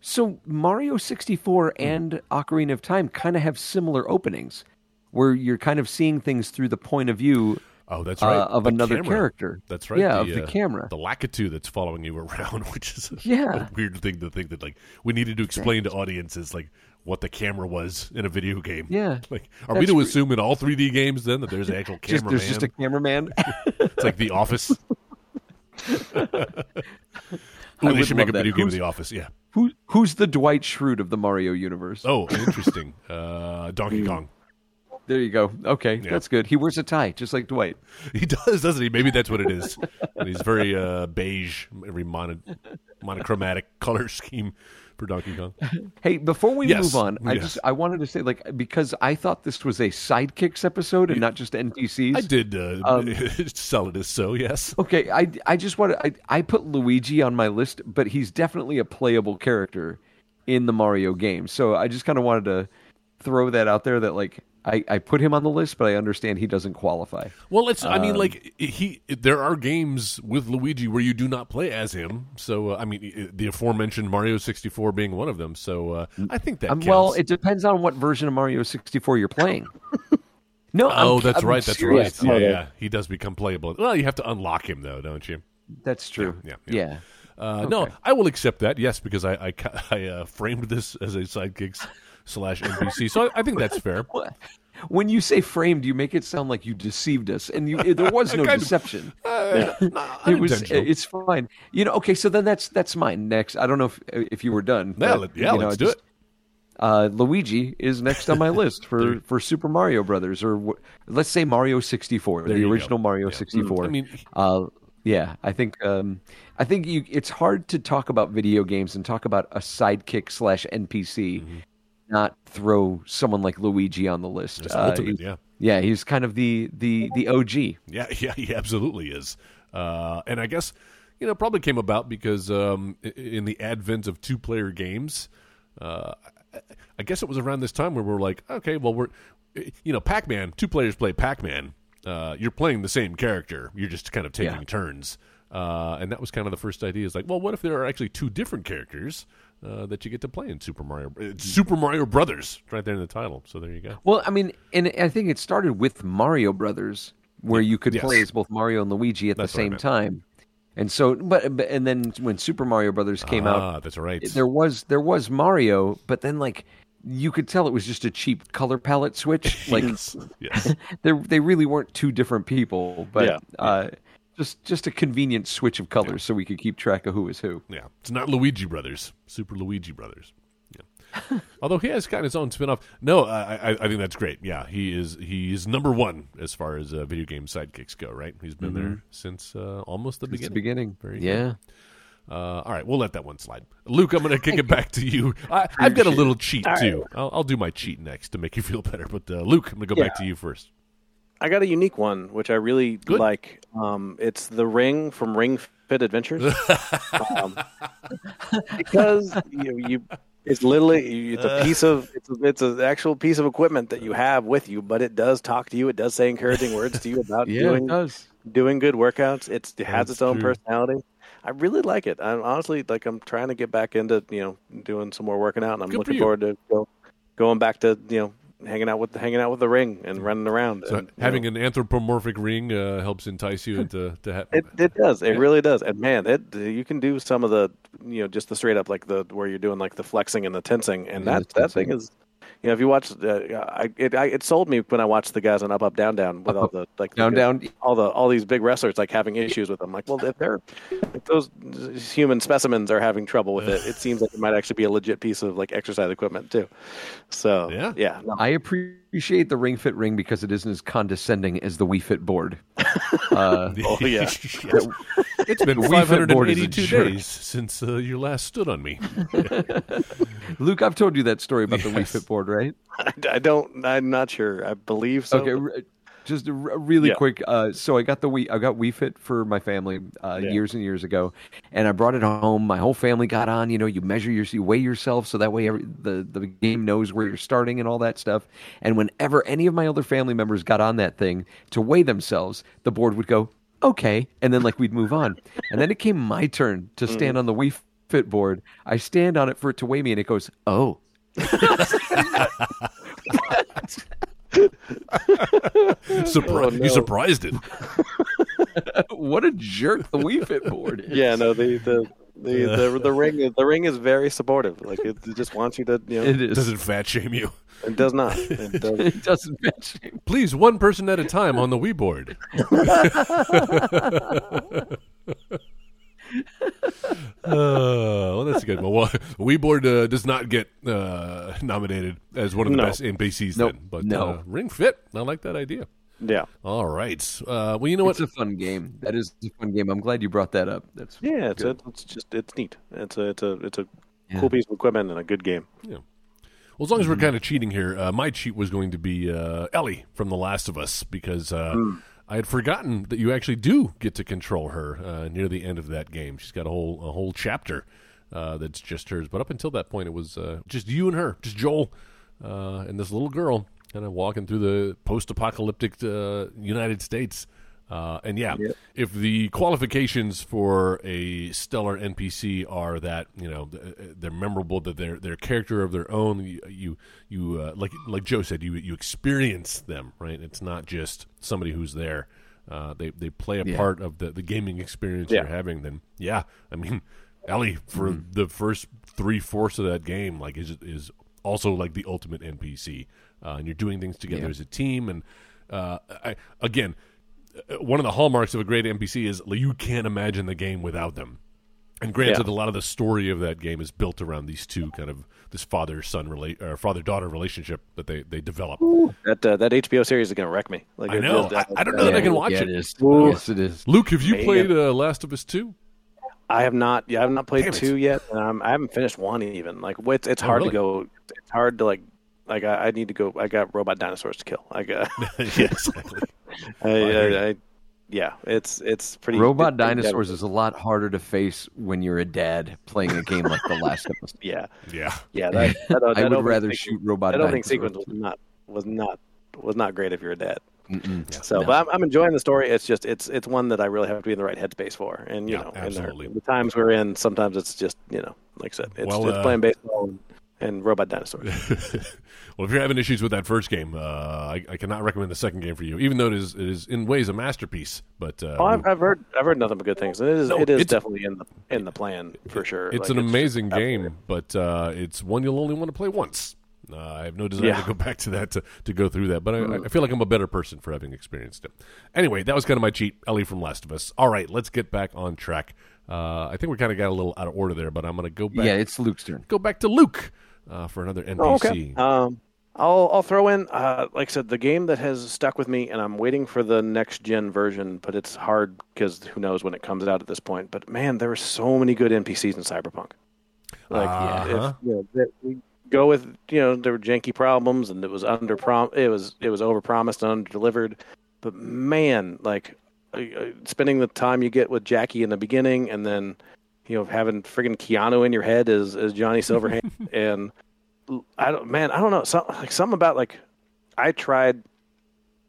so? Mario 64 and Ocarina of Time kind of have similar openings where you're kind of seeing things through the point of view Oh, that's uh, right. of The another camera. character. That's right. Yeah, of the uh, camera. The Lakitu that's following you around, which is a, Yeah. a weird thing to think that like we needed to explain to audiences like what the camera was in a video game. Yeah. Like are we to re- assume in all 3D games then that there's an actual Just, there's just a cameraman. It's like The Office. Ooh, they should make a that. video game of The Office. Yeah. Who, who's the Dwight Schrute of the Mario universe? Oh, interesting. uh, Donkey Kong. There you go. Okay, that's good. He wears a tie, just like Dwight. He does, doesn't he? Maybe that's what it is. and he's very uh, beige, very mono- monochromatic color scheme for Donkey Kong. Hey, before we Yes. move on, I Yes. just I wanted to say like because I thought this was a sidekicks episode and not just NPCs. I did uh, Um, sell it as so, yes. Okay, I, I just want to I, I put Luigi on my list, but he's definitely a playable character in the Mario game. So I just kind of wanted to throw that out there that like I, I put him on the list, but I understand he doesn't qualify. Well, it's. I Um, mean, like he. There are games with Luigi where you do not play as him. So, uh, I mean, the aforementioned Mario sixty four being one of them. So, uh, I think that. Um, well, it depends on what version of Mario 64 you're playing. No, Oh, I'm- that's I'm right. That's serious. right. Yeah, yeah. He does become playable. Well, you have to unlock him though, don't you? That's true. Yeah, Yeah. yeah. Uh, No, I will accept that. Yes, because I I, I uh, framed this as a sidekicks slash NPC. So I, I think that's fair. When you say framed, you make it sound like you deceived us, and you there was no Kind of. deception. Uh, It was. It's fine. You know. Okay. So then that's that's mine. Next, I don't know if if you were done. Yeah, but, let- yeah, you know, let's do it. Uh, Luigi is next on my list for, for Super Mario Brothers, or wh- let's say Mario 64, the you go. original Mario Yeah. 64. I mean- uh, yeah, I think um, I think you, it's hard to talk about video games and talk about a sidekick slash NPC, Mm-hmm. Not throw someone like Luigi on the list. That's Uh, ultimate, he- yeah. yeah, he's kind of the the the OG. Yeah, yeah, he absolutely is. Uh, and I guess you know probably came about because um, in the advent of two-player games, uh, I guess it was around this time where we are like, okay, well, we're, you know, Pac Man. Two players play Pac Man. Uh, you're playing the same character. You're just kind of taking Yeah. turns. Uh, and that was kind of the first idea. Is like, well, what if there are actually two different characters uh, that you get to play in Super Mario? It's Super Mario Brothers, right there in the title. So there you go. Well, I mean, and I think it started with Mario Brothers, where you could Yes. play as both Mario and Luigi at That's the same time. And so, but, but and then when Super Mario Brothers came out, Ah, that's right. there was there was Mario, but then like you could tell it was just a cheap color palette switch. Like yes, yes. they they really weren't two different people, but Yeah. uh, just just a convenient switch of colors so we could keep track of who is who. Yeah, it's not Luigi Brothers, Super Luigi Brothers. Yeah. Although he has kind of his own spin-off. No, I, I, I think that's great. Yeah, he is he is number one as far as uh, video game sidekicks go. Right, he's been there since uh, almost the It's the beginning. beginning. Very good. yeah. Uh, all right, we'll let that one slide. Luke, I'm going to kick it back to you. I, I've got a little cheat too. I'll, I'll do my cheat next to make you feel better. But uh, Luke, I'm going to go back to you first. I got a unique one, which I really Good. like. Um, it's the ring from Ring Fit Adventures. um, because you, you, it's literally it's a piece of it's, a, it's an actual piece of equipment that you have with you, but it does talk to you. It does say encouraging words to you about Yeah, doing does. doing good workouts. It's, it has That's its own true. personality. I really like it. I'm honestly like I'm trying to get back into you know doing some more working out, and I'm Good looking forward to go, going back to you know hanging out with hanging out with the ring and running around. So and, having know, an anthropomorphic ring uh, helps entice you into to have. it it does it Yeah. really does, and man, it you can do some of the you know just the straight up like the where you're doing like the flexing and the tensing, and Yeah, that that thing is. You know, if you watch, uh, I, it I, it sold me when I watched the guys on Up Up Down Down with all the like Down, good- down. all the all these big wrestlers like having issues with them. Like, well, if they're if those human specimens are having trouble with it, it seems like it might actually be a legit piece of like exercise equipment too. So Yeah. yeah, no, I appreciate the Ring Fit ring because it isn't as condescending as the Wii Fit board. Uh, Oh, yeah. Yes. It's been The Wii Fit board is a 582 days since uh, you last stood on me. Luke, I've told you that story about the Wii Fit board, right? I, I don't. I'm not sure. I believe so. okay, but- r- just a r- really Yeah. quick. Uh, so I got the Wii, I got Wii Fit for my family uh, Yeah. years and years ago, and I brought it home. My whole family got on. You know, you measure your, you weigh yourself, so that way every, the the game knows where you're starting and all that stuff. And whenever any of my other family members got on that thing to weigh themselves, the board would go okay, and then like we'd move on. And then it came my turn to stand Mm-hmm. on the Wii Fit board. I stand on it for it to weigh me, and it goes oh. Surpri- Oh, no. You surprised it. what a jerk the Wii Fit board is. yeah, no. The the. The, the the ring is the ring is very supportive. Like it, it just wants you to you know. It It, is. Does it fat shame you? It does not. It does, it doesn't match. Please, one person at a time on the Wii board. Uh, well, that's a good one. Well, Wii uh, does not get uh, nominated as one of the No. best NPCs, Nope. then. But No. uh, Ring Fit, I like that idea. yeah. All right. Uh, well, you know what? It's a fun game. That is a fun game. I'm glad you brought that up. That's Yeah, it's good. it's just it's neat. It's a it's a it's a Yeah. cool piece of equipment and a good game. Yeah. Well, as long as Mm-hmm. we're kind of cheating here, uh, my cheat was going to be uh, Ellie from The Last of Us because uh, Hmm. I had forgotten that you actually do get to control her uh, near the end of that game. She's got a whole a whole chapter uh, that's just hers. But up until that point, it was uh, just you and her, just Joel uh, and this little girl, kind of walking through the post-apocalyptic uh, United States. Uh, and yeah, if the qualifications for a stellar NPC are that you know they're memorable, that they're they're a character of their own, you you, you uh, like like Joe said, you you experience them, right? It's not just somebody who's there. Uh, they they play a Yeah. part of the, the gaming experience Yeah. you're having. Then yeah, I mean, Ellie for Mm-hmm. the first three fourths of that game, like is is also like the ultimate NPC, uh, and you're doing things together Yeah. as a team. And uh, I, again, uh, one of the hallmarks of a great NPC is like, you can't imagine the game without them. And granted, Yeah. a lot of the story of that game is built around these two kind of this father son rela- or father daughter relationship that they they develop. That uh, that HBO series is gonna wreck me. Like I it- know. it- I, I don't know that I can watch yeah, it. it is. Yes, it is. Luke, have you Man. played uh, Last of Us two? I have not. Yeah, I have not played two yet. And I'm, I haven't finished one even. Like it's it's Oh, hard really? to go. It's hard to like. Like I, I need to go. I got robot dinosaurs to kill. I got. yeah, exactly. I, I I, I yeah, it's it's pretty. Robot it- it- dinosaurs is a lot harder to face when you're a dad playing a game like The Last of Us. Yeah, Yeah. yeah. That, that, that I would opening rather sequence- shoot robot That opening dinosaurs. sequence was not was not was not great if you're a dad. Mm-mm. So, No. but I'm, I'm enjoying the story. It's just it's it's one that I really have to be in the right headspace for, and you Yeah, know, absolutely. in the, the times we're in, sometimes it's just you know, like I said, it's, Well, it's uh, playing baseball and, and robot dinosaurs. well, if you're having issues with that first game, uh, I, I cannot recommend the second game for you, even though it is, it is in ways a masterpiece. But uh, oh, I've, I've heard I've heard nothing but good things. And it is No, it is definitely in the in the plan for sure. it's Like, an just amazing out game, there. but uh, it's one you'll only want to play once. Uh, I have no desire Yeah. to go back to that to, to go through that, but I, Mm. I feel like I'm a better person for having experienced it. Anyway, that was kind of my cheat, Ellie from Last of Us. All right, let's get back on track. Uh, I think we kind of got a little out of order there, but I'm going to go back. Yeah, it's Luke's turn. go back to Luke uh, for another NPC. Oh, okay. Um, I'll I'll throw in, uh, like I said, the game that has stuck with me, and I'm waiting for the next gen version, but it's hard because who knows when it comes out at this point. But man, there are so many good NPCs in Cyberpunk. Like, Uh-huh. if, you know, we go with you know there were janky problems, and it was under prom, it was it was over promised and under delivered. But man, like uh, uh, spending the time you get with Jackie in the beginning, and then you know having friggin' Keanu in your head as as Johnny Silverhand, and I don't, man, I don't know, some like something about like I tried.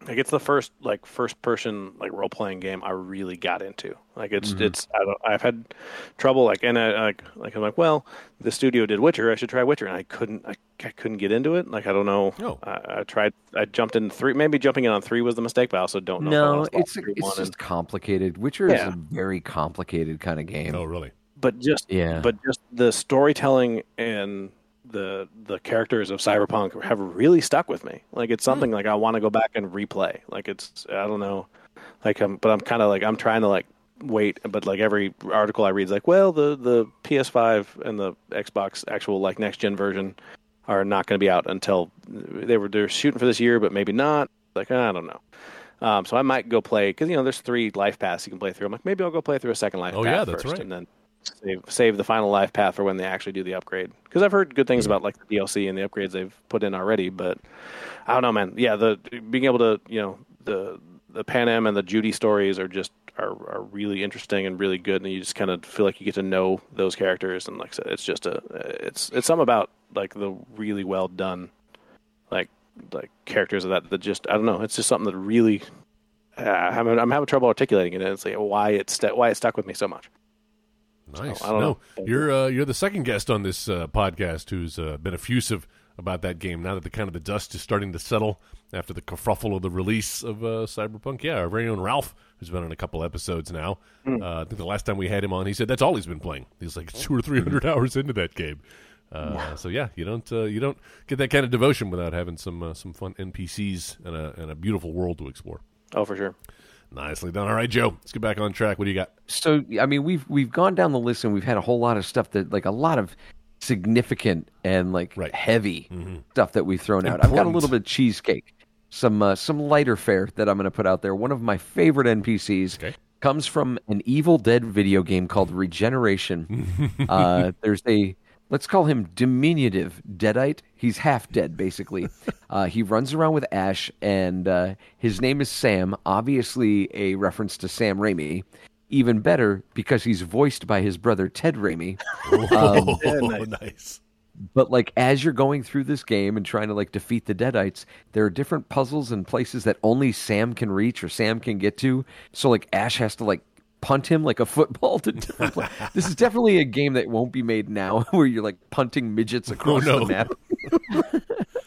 Like it's the first like first person like role playing game I really got into. Like it's mm-hmm. it's I don't, I've had trouble like and I like like I'm like well the studio did Witcher I should try Witcher and I couldn't I, I couldn't get into it like I don't know no. I, I tried I jumped in three maybe jumping in on three was the mistake but I also don't know No, wanna it's it's just and- complicated. Witcher is a very complicated kind of game. Oh, really? But just Yeah. but just the storytelling and the the characters of cyberpunk have really stuck with me like it's something like i want to go back and replay like it's i don't know like i'm but i'm kind of like i'm trying to like wait but like every article i read is like well the the ps5 and the xbox actual like next gen version are not going to be out until they were they're shooting for this year but maybe not like i don't know um, so I might go play because you know there's three life paths you can play through. I'm like maybe I'll go play through a second life Oh, path yeah, that's first, right. and then save save the final life path for when they actually do the upgrade. Because I've heard good things about like the DLC and the upgrades they've put in already, but I don't know, man. Yeah, the being able to you know the the Panam and the Judy stories are just are, are really interesting and really good, and you just kind of feel like you get to know those characters. And like I said, it's just a it's it's something about like the really well done like like characters of that that just I don't know. It's just something that really uh, I'm, I'm having trouble articulating it. And it's like why it st- why it stuck with me so much. Nice. I don't no, know. you're uh, you're the second guest on this uh, podcast who's uh, been effusive about that game. Now that the kind of the dust is starting to settle after the kerfuffle of the release of uh, Cyberpunk, yeah, our very own Ralph, who's been on a couple episodes now. Hmm. Uh, I think the last time we had him on, he said that's all he's been playing. He's like two or three hundred hours into that game. Uh, So yeah, you don't uh, you don't get that kind of devotion without having some uh, some fun NPCs and a and a beautiful world to explore. Oh, for sure. Nicely done. All right, Joe, let's get back on track. What do you got? So I mean, we've we've gone down the list and we've had a whole lot of stuff that like a lot of significant and like Right. heavy stuff that we've thrown out. I've got a little bit of cheesecake, some uh, some lighter fare that I'm going to put out there. One of my favorite NPCs Okay. comes from an Evil Dead video game called Regeneration. uh, there's a let's call him diminutive deadite. He's half dead basically. uh, he runs around with Ash, and uh, his name is Sam. Obviously, a reference to Sam Raimi. Even better because he's voiced by his brother Ted Raimi. Oh, Yeah, nice. nice. But like as you're going through this game and trying to like defeat the Deadites, there are different puzzles and places that only Sam can reach or Sam can get to. So like Ash has to like punt him like a football to different pla- This is definitely a game that won't be made now where you're like punting midgets oh, across no. the map.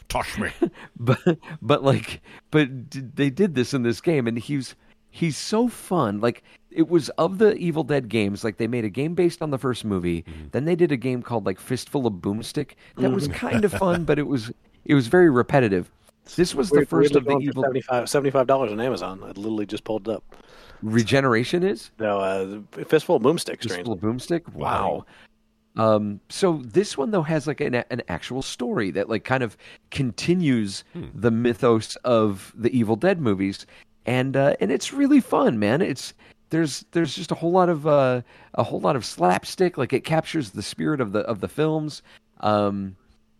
Tosh me. but but like but d- they did this in this game and he's he's so fun like it was of the evil dead games like they made a game based on the first movie mm-hmm. then they did a game called like fistful of boomstick that was mm-hmm. kind of fun but it was it was very repetitive this was the We're- first of the going for evil 75 dollars on Amazon. I literally just pulled it up. Regeneration is? No, uh, fistful of boomstick. fistful of boomstick? Wow. Um so this one though has like an, an actual story that like kind of continues the mythos of the evil dead movies. And uh and it's really fun man. It's there's there's just a whole lot of uh a whole lot of slapstick. Like it captures the spirit of the of the films. Um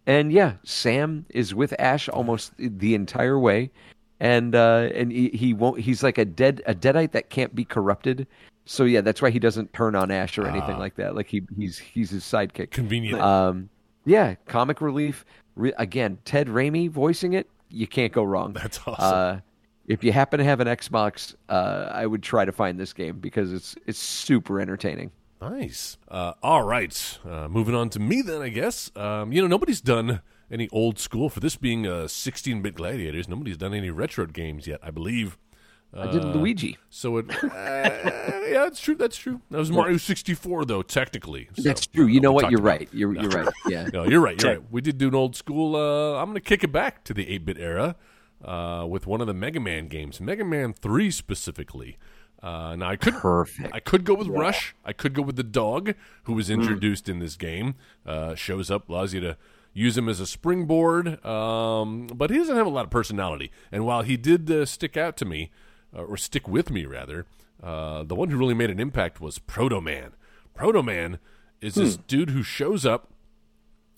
and yeah sam is with ash almost the entire way and uh, and he, he won't. He's like a dead a deadite that can't be corrupted. So yeah, that's why he doesn't turn on Ash or anything like that. Like he he's he's his sidekick. Convenient. Um, yeah, comic relief. Re- again, Ted Raimi voicing it. You can't go wrong. That's awesome. Uh, if you happen to have an Xbox, uh, I would try to find this game because it's it's super entertaining. Nice. Uh, all right. Uh, moving on to me then, I guess. Um, you know, nobody's done any old school for this being uh, 16-bit gladiators. Nobody's done any retro games yet, I believe. I did Luigi. So it, uh, yeah, that's true. That's true. That was Mario 64, though, technically. So, That's true. You know what? You're right. You're you're right. Yeah. No, you're right. You're right. We did do an old school. Uh, I'm going to kick it back to the 8 bit era uh, with one of the Mega Man games, Mega Man 3 specifically. Uh, now I could Perfect. I could go with Rush. I could go with the dog who was introduced in this game. Uh, shows up, allows you to use him as a springboard, um, but he doesn't have a lot of personality. And while he did uh, stick out to me, uh, or stick with me rather, uh, the one who really made an impact was Proto Man. Proto Man is this dude who shows up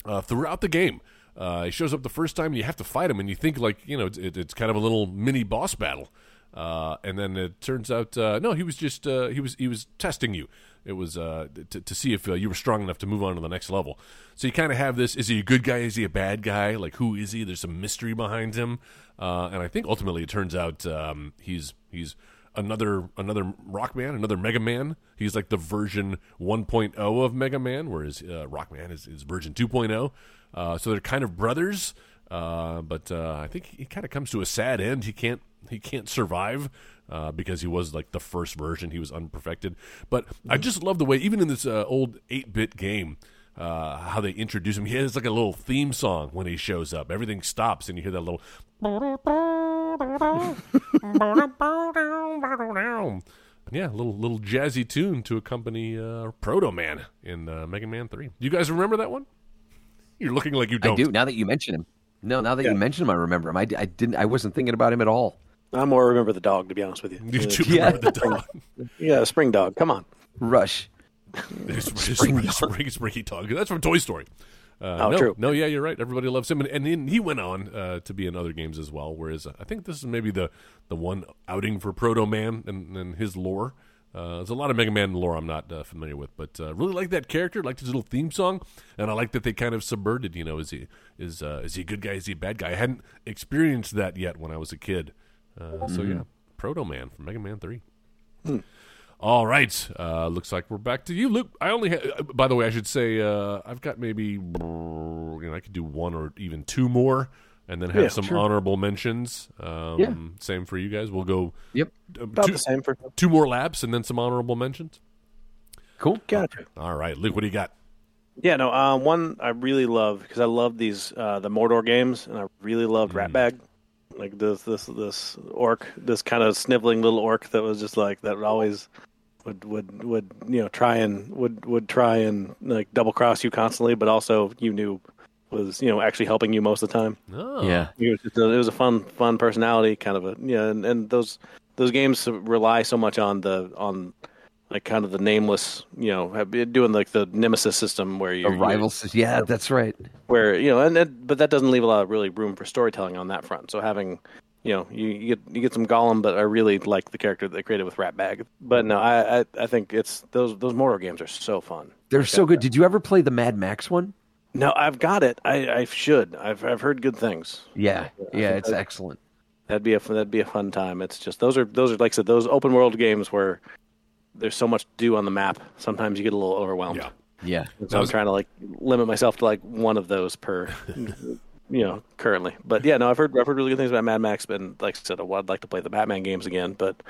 uh, throughout the game. Uh, he shows up the first time, and you have to fight him, and you think like you know it's, it, it's kind of a little mini boss battle, uh, and then it turns out uh, no, he was just uh, he was he was testing you. It was uh, to, to see if uh, you were strong enough to move on to the next level. So you kind of have this: is he a good guy? Is he a bad guy? Like who is he? There's some mystery behind him, uh, and I think ultimately it turns out um, he's he's another another Rockman, another Mega Man. He's like the version 1.0 of Mega Man, whereas uh, Rockman is, is version 2.0. Uh, so they're kind of brothers, uh, but uh, I think he kind of comes to a sad end. He can't he can't survive uh, because he was like the first version. He was unperfected. But I just love the way, even in this uh, old 8 bit game. Uh, how they introduce him. He has like a little theme song when he shows up. Everything stops, and you hear that little yeah, little little jazzy tune to accompany uh, Proto Man in uh, Mega Man Three. You guys remember that one? You're looking like you don't. do. Now that you mention him. No, now that you mention him, I remember him. I, I didn't. I wasn't thinking about him at all. I more remember the dog, to be honest with you. You do Yeah. remember the dog? Yeah, spring dog. Come on. Rush. spring, spring, springy dog. That's from Toy Story. Uh, Oh, no, true. No, yeah, you're right. Everybody loves him, and, and then he went on uh, to be in other games as well. Whereas uh, I think this is maybe the the one outing for Proto Man and, and his lore. Uh, there's a lot of Mega Man lore I'm not uh, familiar with, but uh, really like that character. Liked his little theme song, and I like that they kind of subverted. You know, is he is uh, is he a good guy? Is he a bad guy? I hadn't experienced that yet when I was a kid. Uh, So yeah, Proto Man from Mega Man Three. All right. Uh, looks like we're back to you, Luke. I only. Ha- uh, by the way, I should say uh, I've got maybe you know I could do one or even two more, and then have Yeah, some sure. honorable mentions. Um, Yeah. Same for you guys. We'll go Yep. uh, About two, the same for two more laps and then some honorable mentions. Cool. Gotcha. All right, Luke. What do you got? Yeah, no. Um, one I really love because I love these uh, the Mordor games, and I really loved Mm. Ratbag, like this this this orc, this kind of sniveling little orc that was just like that always would would would you know try and would would try and like double cross you constantly, but also you knew was you know actually helping you most of the time. Oh, Yeah. It was just a, it was a fun fun personality kind of a yeah, and, and those those games rely so much on the on like kind of the nameless you know have- doing like the nemesis system where you A rival. sys- Yeah, that's right. where you know and it, but that doesn't leave a lot of really room for storytelling on that front so having you know you, you get you get some Gollum but I really like the character that they created with Ratbag but no I, I I think it's those those Mordor games are so fun They're so good. Did you ever play the Mad Max one? no I've got it I I should I've I've heard good things Yeah. Yeah, it's excellent. That'd be a that'd be a fun time. It's just those are those are like I said those open world games where there's so much to do on the map. Sometimes you get a little overwhelmed. Yeah. Yeah. So I'm trying to like limit myself to like one of those per, you know, currently. But yeah, no, I've heard I've heard really good things about Mad Max. But like I said, I'd like to play the Batman games again. But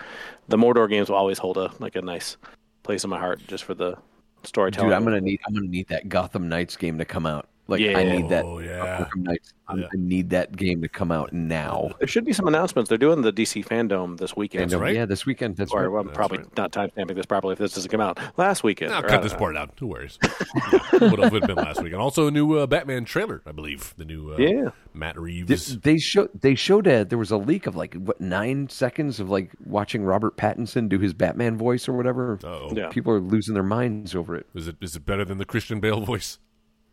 the Mordor games will always hold a like a nice place in my heart just for the storytelling. Dude, I'm gonna need I'm gonna need that Gotham Knights game to come out. Like Yeah. I need that Oh, yeah. I'm- Yeah. I need that game to come out now. There should be some announcements. They're doing the DC fandom this weekend. And, right. Yeah, this weekend. That's Or right. well, I'm probably right. not time stamping this properly if this doesn't come out last weekend. I'll cut uh, this part out. Who worries? yeah, would have been last week, and also a new uh, Batman trailer, I believe. The new uh, Yeah. Matt They, Reeves. they showed they showed a there was a leak of like what nine seconds of like watching Robert Pattinson do his Batman voice or whatever. Oh, Yeah. People are losing their minds over it. is it is it better than the Christian Bale voice?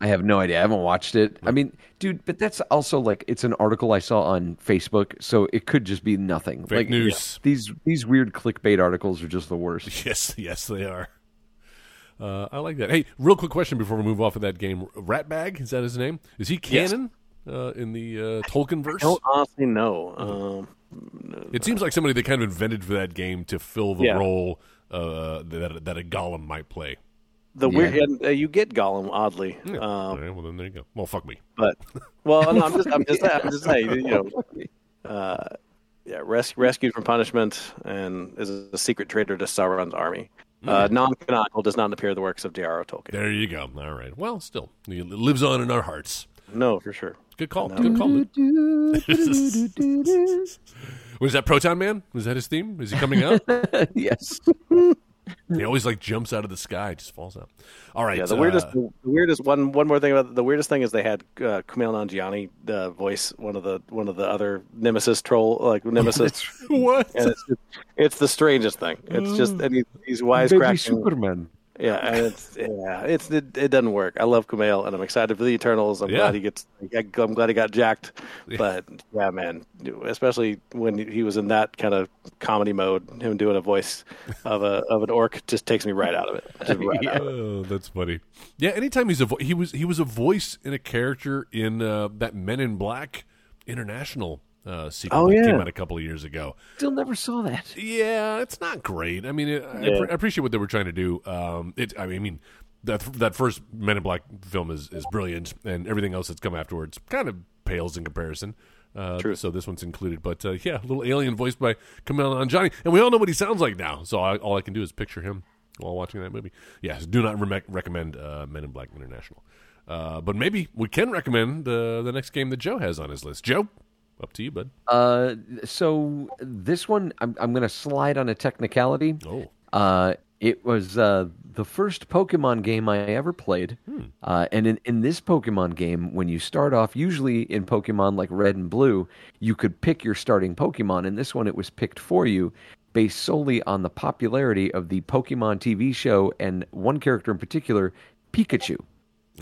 I have no idea. I haven't watched it. I mean, dude, but that's also like it's an article I saw on Facebook, so it could just be nothing. Fake like, news. These these weird clickbait articles are just the worst. Yes, yes, they are. Uh, I like that. Hey, real quick question before we move off of that game. Ratbag is that his name? Is he Yes. canon uh, in the uh, Tolkien verse? I don't honestly know. Um, It seems like somebody they kind of invented for that game to fill the Yeah. role uh, that that a Gollum might play. The Yeah. weird, and, uh, you get Gollum oddly, Yeah. um, All right, well, then there you go. Well, fuck me. but well, no, I'm just, I'm just, I'm just saying, you know, uh, yeah, res- rescued from punishment and is a secret traitor to Sauron's army. Uh, non-canonical does not appear in the works of J.R.R. Tolkien. There you go. All right. Well, still, it lives on in our hearts. No, for sure. Good call. Good call. Was that Proto Man? Was that his theme? Is he coming out? yes. He always like jumps out of the sky, just falls out. All right. Yeah, the uh, weirdest, the weirdest one. One more thing about the weirdest thing is they had uh, Kumail Nanjiani uh, voice one of the one of the other Nemesis troll like Nemesis, what? it's it's the strangest thing. It's just and he, he's wisecracking. Superman. Yeah, and it's yeah, it's it, it doesn't work. I love Kumail, and I'm excited for the Eternals. I'm Yeah. glad he gets. I'm glad he got jacked. But yeah, man, especially when he was in that kind of comedy mode, him doing a voice of a of an orc just takes me right out of it. Right out of it. Oh, that's funny. Yeah, anytime he's a vo- he was he was a voice in a character in uh, that Men in Black International uh, sequel Oh, that yeah. came out a couple of years ago. Still never saw that. Yeah, it's not great. I mean, it, I, Yeah. appre- I appreciate what they were trying to do. Um, it, I mean, that that first Men in Black film is, is brilliant, and everything else that's come afterwards kind of pales in comparison. Uh, True. So this one's included, but uh, yeah, a little alien voiced by Kumail Nanjiani, and we all know what he sounds like now. So I, all I can do is picture him while watching that movie. Yes, do not re- recommend uh, Men in Black International, uh, but maybe we can recommend the the next game that Joe has on his list. Joe, up to you, bud. Uh, so this one, I'm I'm gonna slide on a technicality. Oh, Uh, it was uh, the first Pokemon game I ever played. Uh, and in, in this Pokemon game, when you start off, usually in Pokemon like Red and Blue, you could pick your starting Pokemon. In this one, it was picked for you based solely on the popularity of the Pokemon TV show and one character in particular, Pikachu.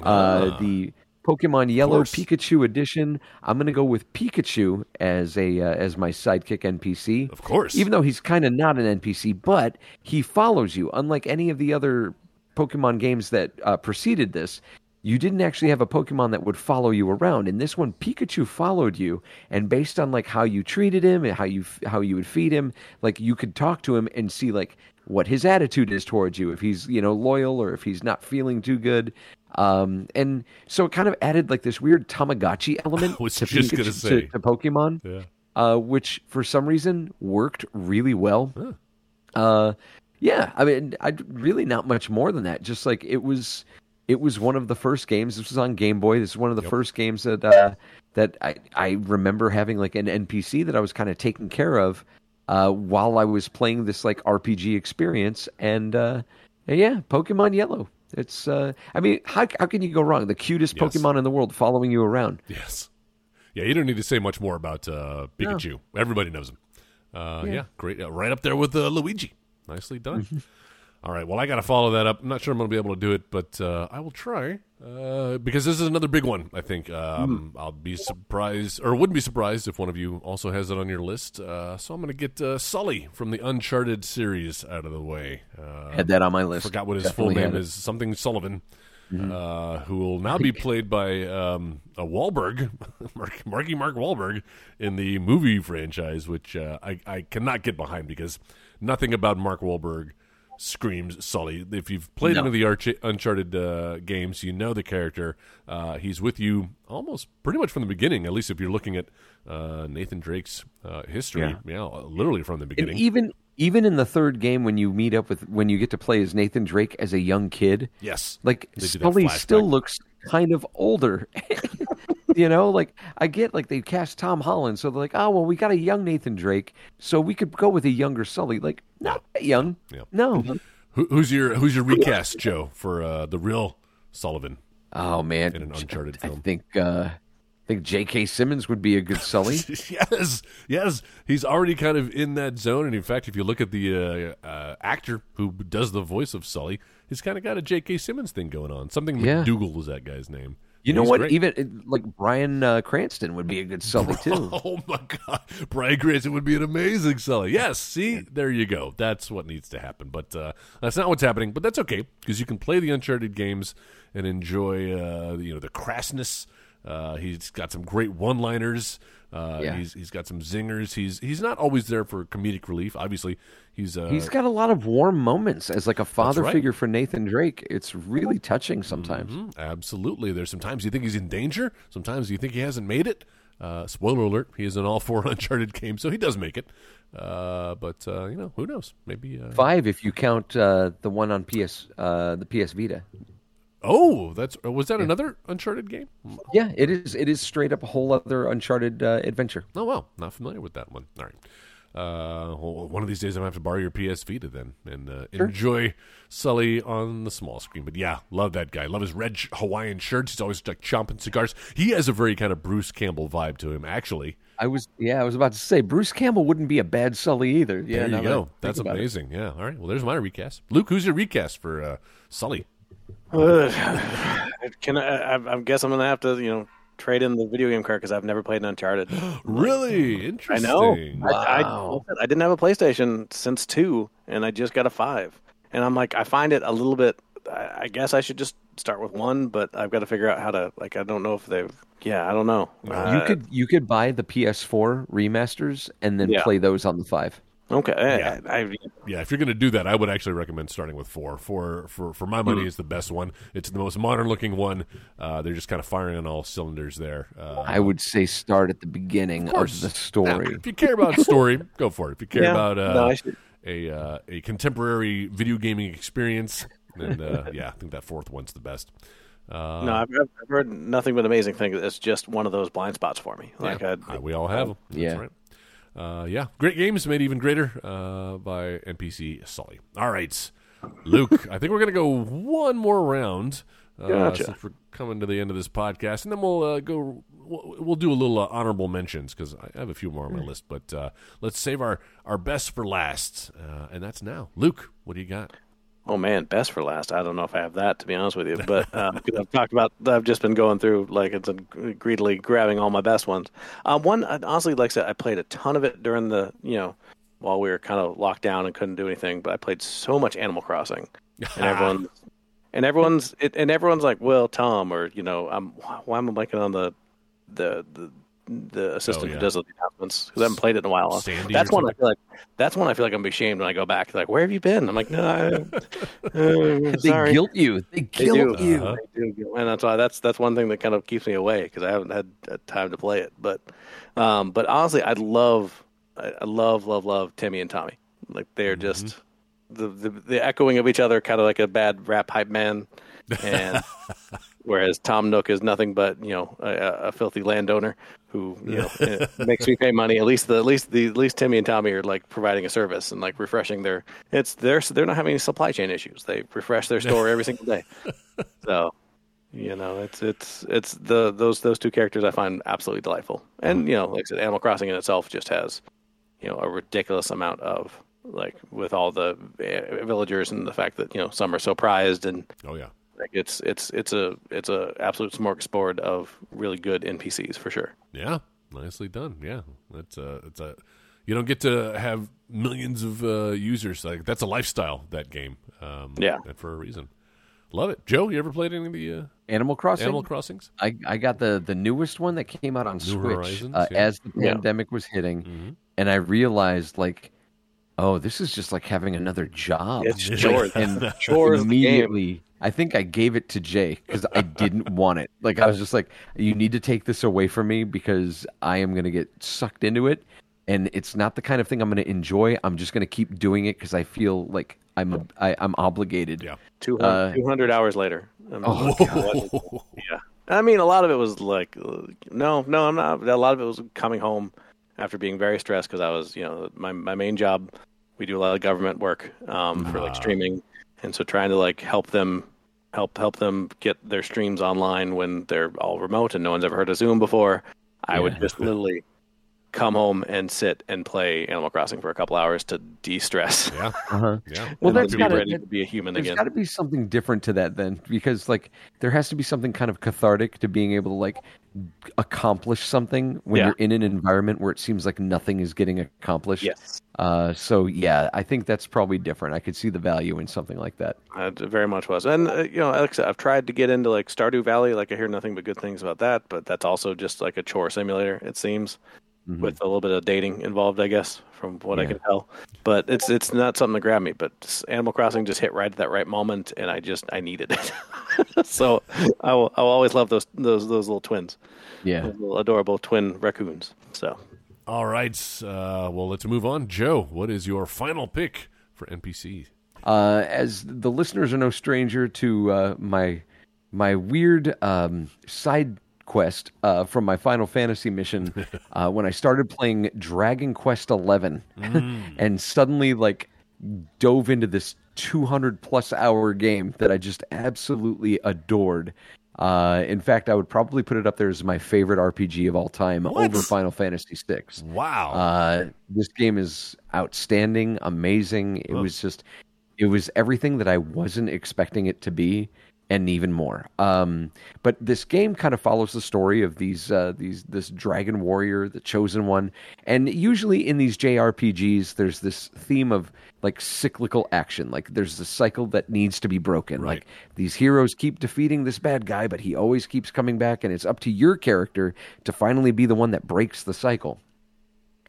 Uh, the Pokemon Yellow. Pikachu edition. I'm going to go with Pikachu as a uh, as my sidekick NPC. of course. Even though he's kind of not an NPC, but he follows you. Unlike any of the other Pokemon games that uh, preceded this, you didn't actually have a Pokemon that would follow you around. In this one, Pikachu followed you, and based on like how you treated him and how you how you would feed him, like you could talk to him and see like what his attitude is towards you, if he's you know loyal or if he's not feeling too good. Um, and so it kind of added like this weird Tamagotchi element to, Pikachu- to, to Pokemon yeah. uh, which for some reason worked really well. Uh, yeah, I mean, I really not much more than that. Just like it was, it was one of the first games. This was on Game Boy. This is one of the first games that uh, that I I remember having like an NPC that I was kind of taking care of uh, while I was playing this like RPG experience. And, uh, and yeah, Pokemon Yellow. It's uh, I mean, how how can you go wrong? The cutest Yes. Pokemon in the world following you around. Yes. Yeah, you don't need to say much more about uh, Pikachu. Everybody knows him. Uh, yeah. great. Uh, right up there with uh, Luigi. Nicely done. All right. Well, I got to follow that up. I'm not sure I'm going to be able to do it, but uh, I will try uh, because this is another big one. I think um, I'll be surprised, or wouldn't be surprised if one of you also has it on your list. Uh, so I'm going to get uh, Sully from the Uncharted series out of the way. Uh, Had that on my list. forgot what his Definitely full name is. Something Sullivan, uh, who will now be played by um, a Wahlberg, Mark, Marky Mark Wahlberg, in the movie franchise, which uh, I, I cannot get behind because nothing about Mark Wahlberg screams Sully. If you've played No. any of the Arch- Uncharted uh, games, you know the character. Uh, he's with you almost pretty much from the beginning, at least if you're looking at uh, Nathan Drake's uh, history. Yeah. Yeah, literally from the And beginning. even even in the third game, when you meet up with when you get to play as Nathan Drake as a young kid, yes. like They Sully still looks kind of older. you know, like I get like they cast Tom Holland, so they're like, oh well, we got a young Nathan Drake, so we could go with a younger Sully. Like not that young. Yeah. No. Who, who's your Who's your recast, Joe, for uh, the real Sullivan? Oh man, In an Uncharted film, I think uh, I think J.K. Simmons would be a good Sully. yes, yes, he's already kind of in that zone. And in fact, if you look at the uh, uh, actor who does the voice of Sully, he's kind of got a J.K. Simmons thing going on. Something Yeah. McDougal was that guy's name. You know what? great. Even like Bryan uh, Cranston would be a good Sully too. Oh my God, Bryan Cranston would be an amazing Sully. Yes, see, there you go. That's what needs to happen. But uh, that's not what's happening. But that's okay because you can play the Uncharted games and enjoy, uh, you know, the crassness. Uh, he's got some great one-liners. Uh, Yeah. he's he's got some zingers. He's he's not always there for comedic relief. Obviously, he's uh, He's got a lot of warm moments as like a father right. figure for Nathan Drake. It's really touching sometimes. Mhm, absolutely. There's sometimes you think he's in danger. Sometimes you think he hasn't made it. Uh, spoiler alert: he is in all four Uncharted games, so he does make it. Uh, but uh, you know, who knows? Maybe. Uh, Five if you count uh, the one on PS, uh, the PS Vita. Oh, that's was that another Uncharted game? Yeah, it is. It is straight up a whole other Uncharted uh, adventure. Oh well, not familiar with that one. All right. Uh, well, one of these days I'm gonna have to borrow your PS Vita then and uh, enjoy Sully on the small screen. But yeah, love that guy. Love his red sh- Hawaiian shirts. He's always like chomping cigars. He has a very kind of Bruce Campbell vibe to him. Actually, I was, yeah, I was about to say Bruce Campbell wouldn't be a bad Sully either. Yeah, there you go. think That's about it. amazing. Yeah. All right. Well, there's my recast. Luke, who's your recast for uh, Sully? Can I, I? I guess I'm gonna have to, you know, trade in the video game card because I've never played an Uncharted. Really interesting. I interesting. know. I, Wow. I, I didn't have a PlayStation since two, and I just got a five. And I'm like, I find it a little bit. I, I guess I should just start with one, but I've got to figure out how to. Like, I don't know if they've. Yeah, I don't know. You Uh, could you could buy the PS4 remasters and then Yeah. play those on the five. Okay. Yeah. I, I, Yeah, if you're going to do that, I would actually recommend starting with four. Four, for for my money, is the best one. It's the most modern looking one. Uh, they're just kind of firing on all cylinders there. Uh, I would say start at the beginning of, course. the now, story. if you care about story, go for it. If you care Yeah. about uh, No, a uh, a contemporary video gaming experience, then uh, yeah, I think that fourth one's the best. Uh, no, I've, I've heard nothing but amazing things. It's just one of those blind spots for me. Like, yeah, I, we all have them. That's Yeah. right. Uh, yeah, great games made even greater uh, by NPC Sully. All right, Luke. I think we're gonna go one more round. Uh, Gotcha. Since we're coming to the end of this podcast, and then we'll uh, go. We'll, we'll do a little uh, honorable mentions because I have a few more on my list. But uh, let's save our our best for last, uh, and that's now. Luke, what do you got? Oh man, best for last. I don't know if I have that to be honest with you, but uh, I've talked about. I've just been going through like it's a, greedily grabbing all my best ones. Um, one honestly, like I said, I played a ton of it during the you know while we were kind of locked down and couldn't do anything. But I played so much Animal Crossing, and everyone and everyone's it, and everyone's like, well, Tom, or you know, I'm why am I blanking on the the the the assistant Oh, yeah. who does the announcements because I haven't played it in a while. Sandy that's or one I feel like that's one I feel like I'm gonna be ashamed when I go back. Like, where have you been? I'm like, no, I, uh, They sorry. guilt you. They They guilt do. you. Uh-huh. They do. And that's why that's that's one thing that kind of keeps me away because I haven't had uh, time to play it. But um, but honestly, I love I, I love love love Timmy and Tommy. Like they're just the, the the echoing of each other, kind of like a bad rap hype man. And whereas Tom Nook is nothing but you know a, a filthy landowner who you know makes me pay money. At least the at least the at least Timmy and Tommy are like providing a service and like refreshing their. It's they're they're not having any supply chain issues. They refresh their store every single day. So, you know, it's it's it's the those those two characters I find absolutely delightful. And you know, like I said, Animal Crossing in itself just has, you know, a ridiculous amount of like with all the eh, villagers and the fact that you know some are so prized and Oh yeah. Like it's it's it's a it's a absolute smorgasbord of really good NPCs for sure. Yeah, nicely done. Yeah, that's a it's a you don't get to have millions of uh, users like that's a lifestyle that game. Um, Yeah. and for a reason. Love it, Joe. You ever played any of the uh, Animal Crossing. Animal Crossings? I, I got the the newest one that came out on Switch Horizons, uh, yeah. as the Yeah. pandemic was hitting, Mhm. and I realized like, oh, this is just like having another job. It's Like, chores. and Chores of the game. immediately, I think I gave it to Jay because I didn't want it. Like I was just like, you need to take this away from me because I am gonna get sucked into it, and it's not the kind of thing I'm gonna enjoy. I'm just gonna keep doing it because I feel like I'm a, I, I'm obligated. Yeah. 200, Uh, 200 hours later. I'm Oh, like, yeah. I mean, a lot of it was like, uh, no, no, I'm not. A lot of it was coming home after being very stressed because I was, you know, my my main job. We do a lot of government work um, for like streaming, and so trying to like help them, help help them get their streams online when they're all remote and no one's ever heard of Zoom before. I would just literally come home and sit and play Animal Crossing for a couple hours to de-stress. Yeah, Uh-huh. yeah. Well, and that's to be gotta- ready to be a human There's again. got to be something different to that then, because like there has to be something kind of cathartic to being able to like accomplish something when Yeah. you're in an environment where it seems like nothing is getting accomplished. Yes, Uh, so yeah, I think that's probably different. I could see the value in something like that. Uh, it very much was. And uh, you know, like I said, I've tried to get into like Stardew Valley. Like I hear nothing but good things about that, but that's also just like a chore simulator. It seems Mhm. with a little bit of dating involved, I guess, from what I can tell. But it's it's not something to grab me. But Animal Crossing just hit right at that right moment, and I just I needed it. so I will I will always love those those those little twins, Yeah. those little adorable twin raccoons. So All right. Uh, well, let's move on. Joe, what is your final pick for NPC? Uh, as the listeners are no stranger to uh, my my weird um, side quest uh, from my Final Fantasy mission, uh, when I started playing Dragon Quest Eleven, and suddenly like dove into this 200 plus hour game that I just absolutely adored. Uh, in fact, I would probably put it up there as my favorite RPG of all time What? over Final Fantasy VI. Wow. Uh, this game is outstanding, amazing. It was just, it was everything that I wasn't expecting it to be, and even more. Um, but this game kind of follows the story of these, uh, these, this dragon warrior, the chosen one, and usually in these JRPGs, there's this theme of like cyclical action. Like there's the cycle that needs to be broken. Right. Like these heroes keep defeating this bad guy, but he always keeps coming back, and it's up to your character to finally be the one that breaks the cycle.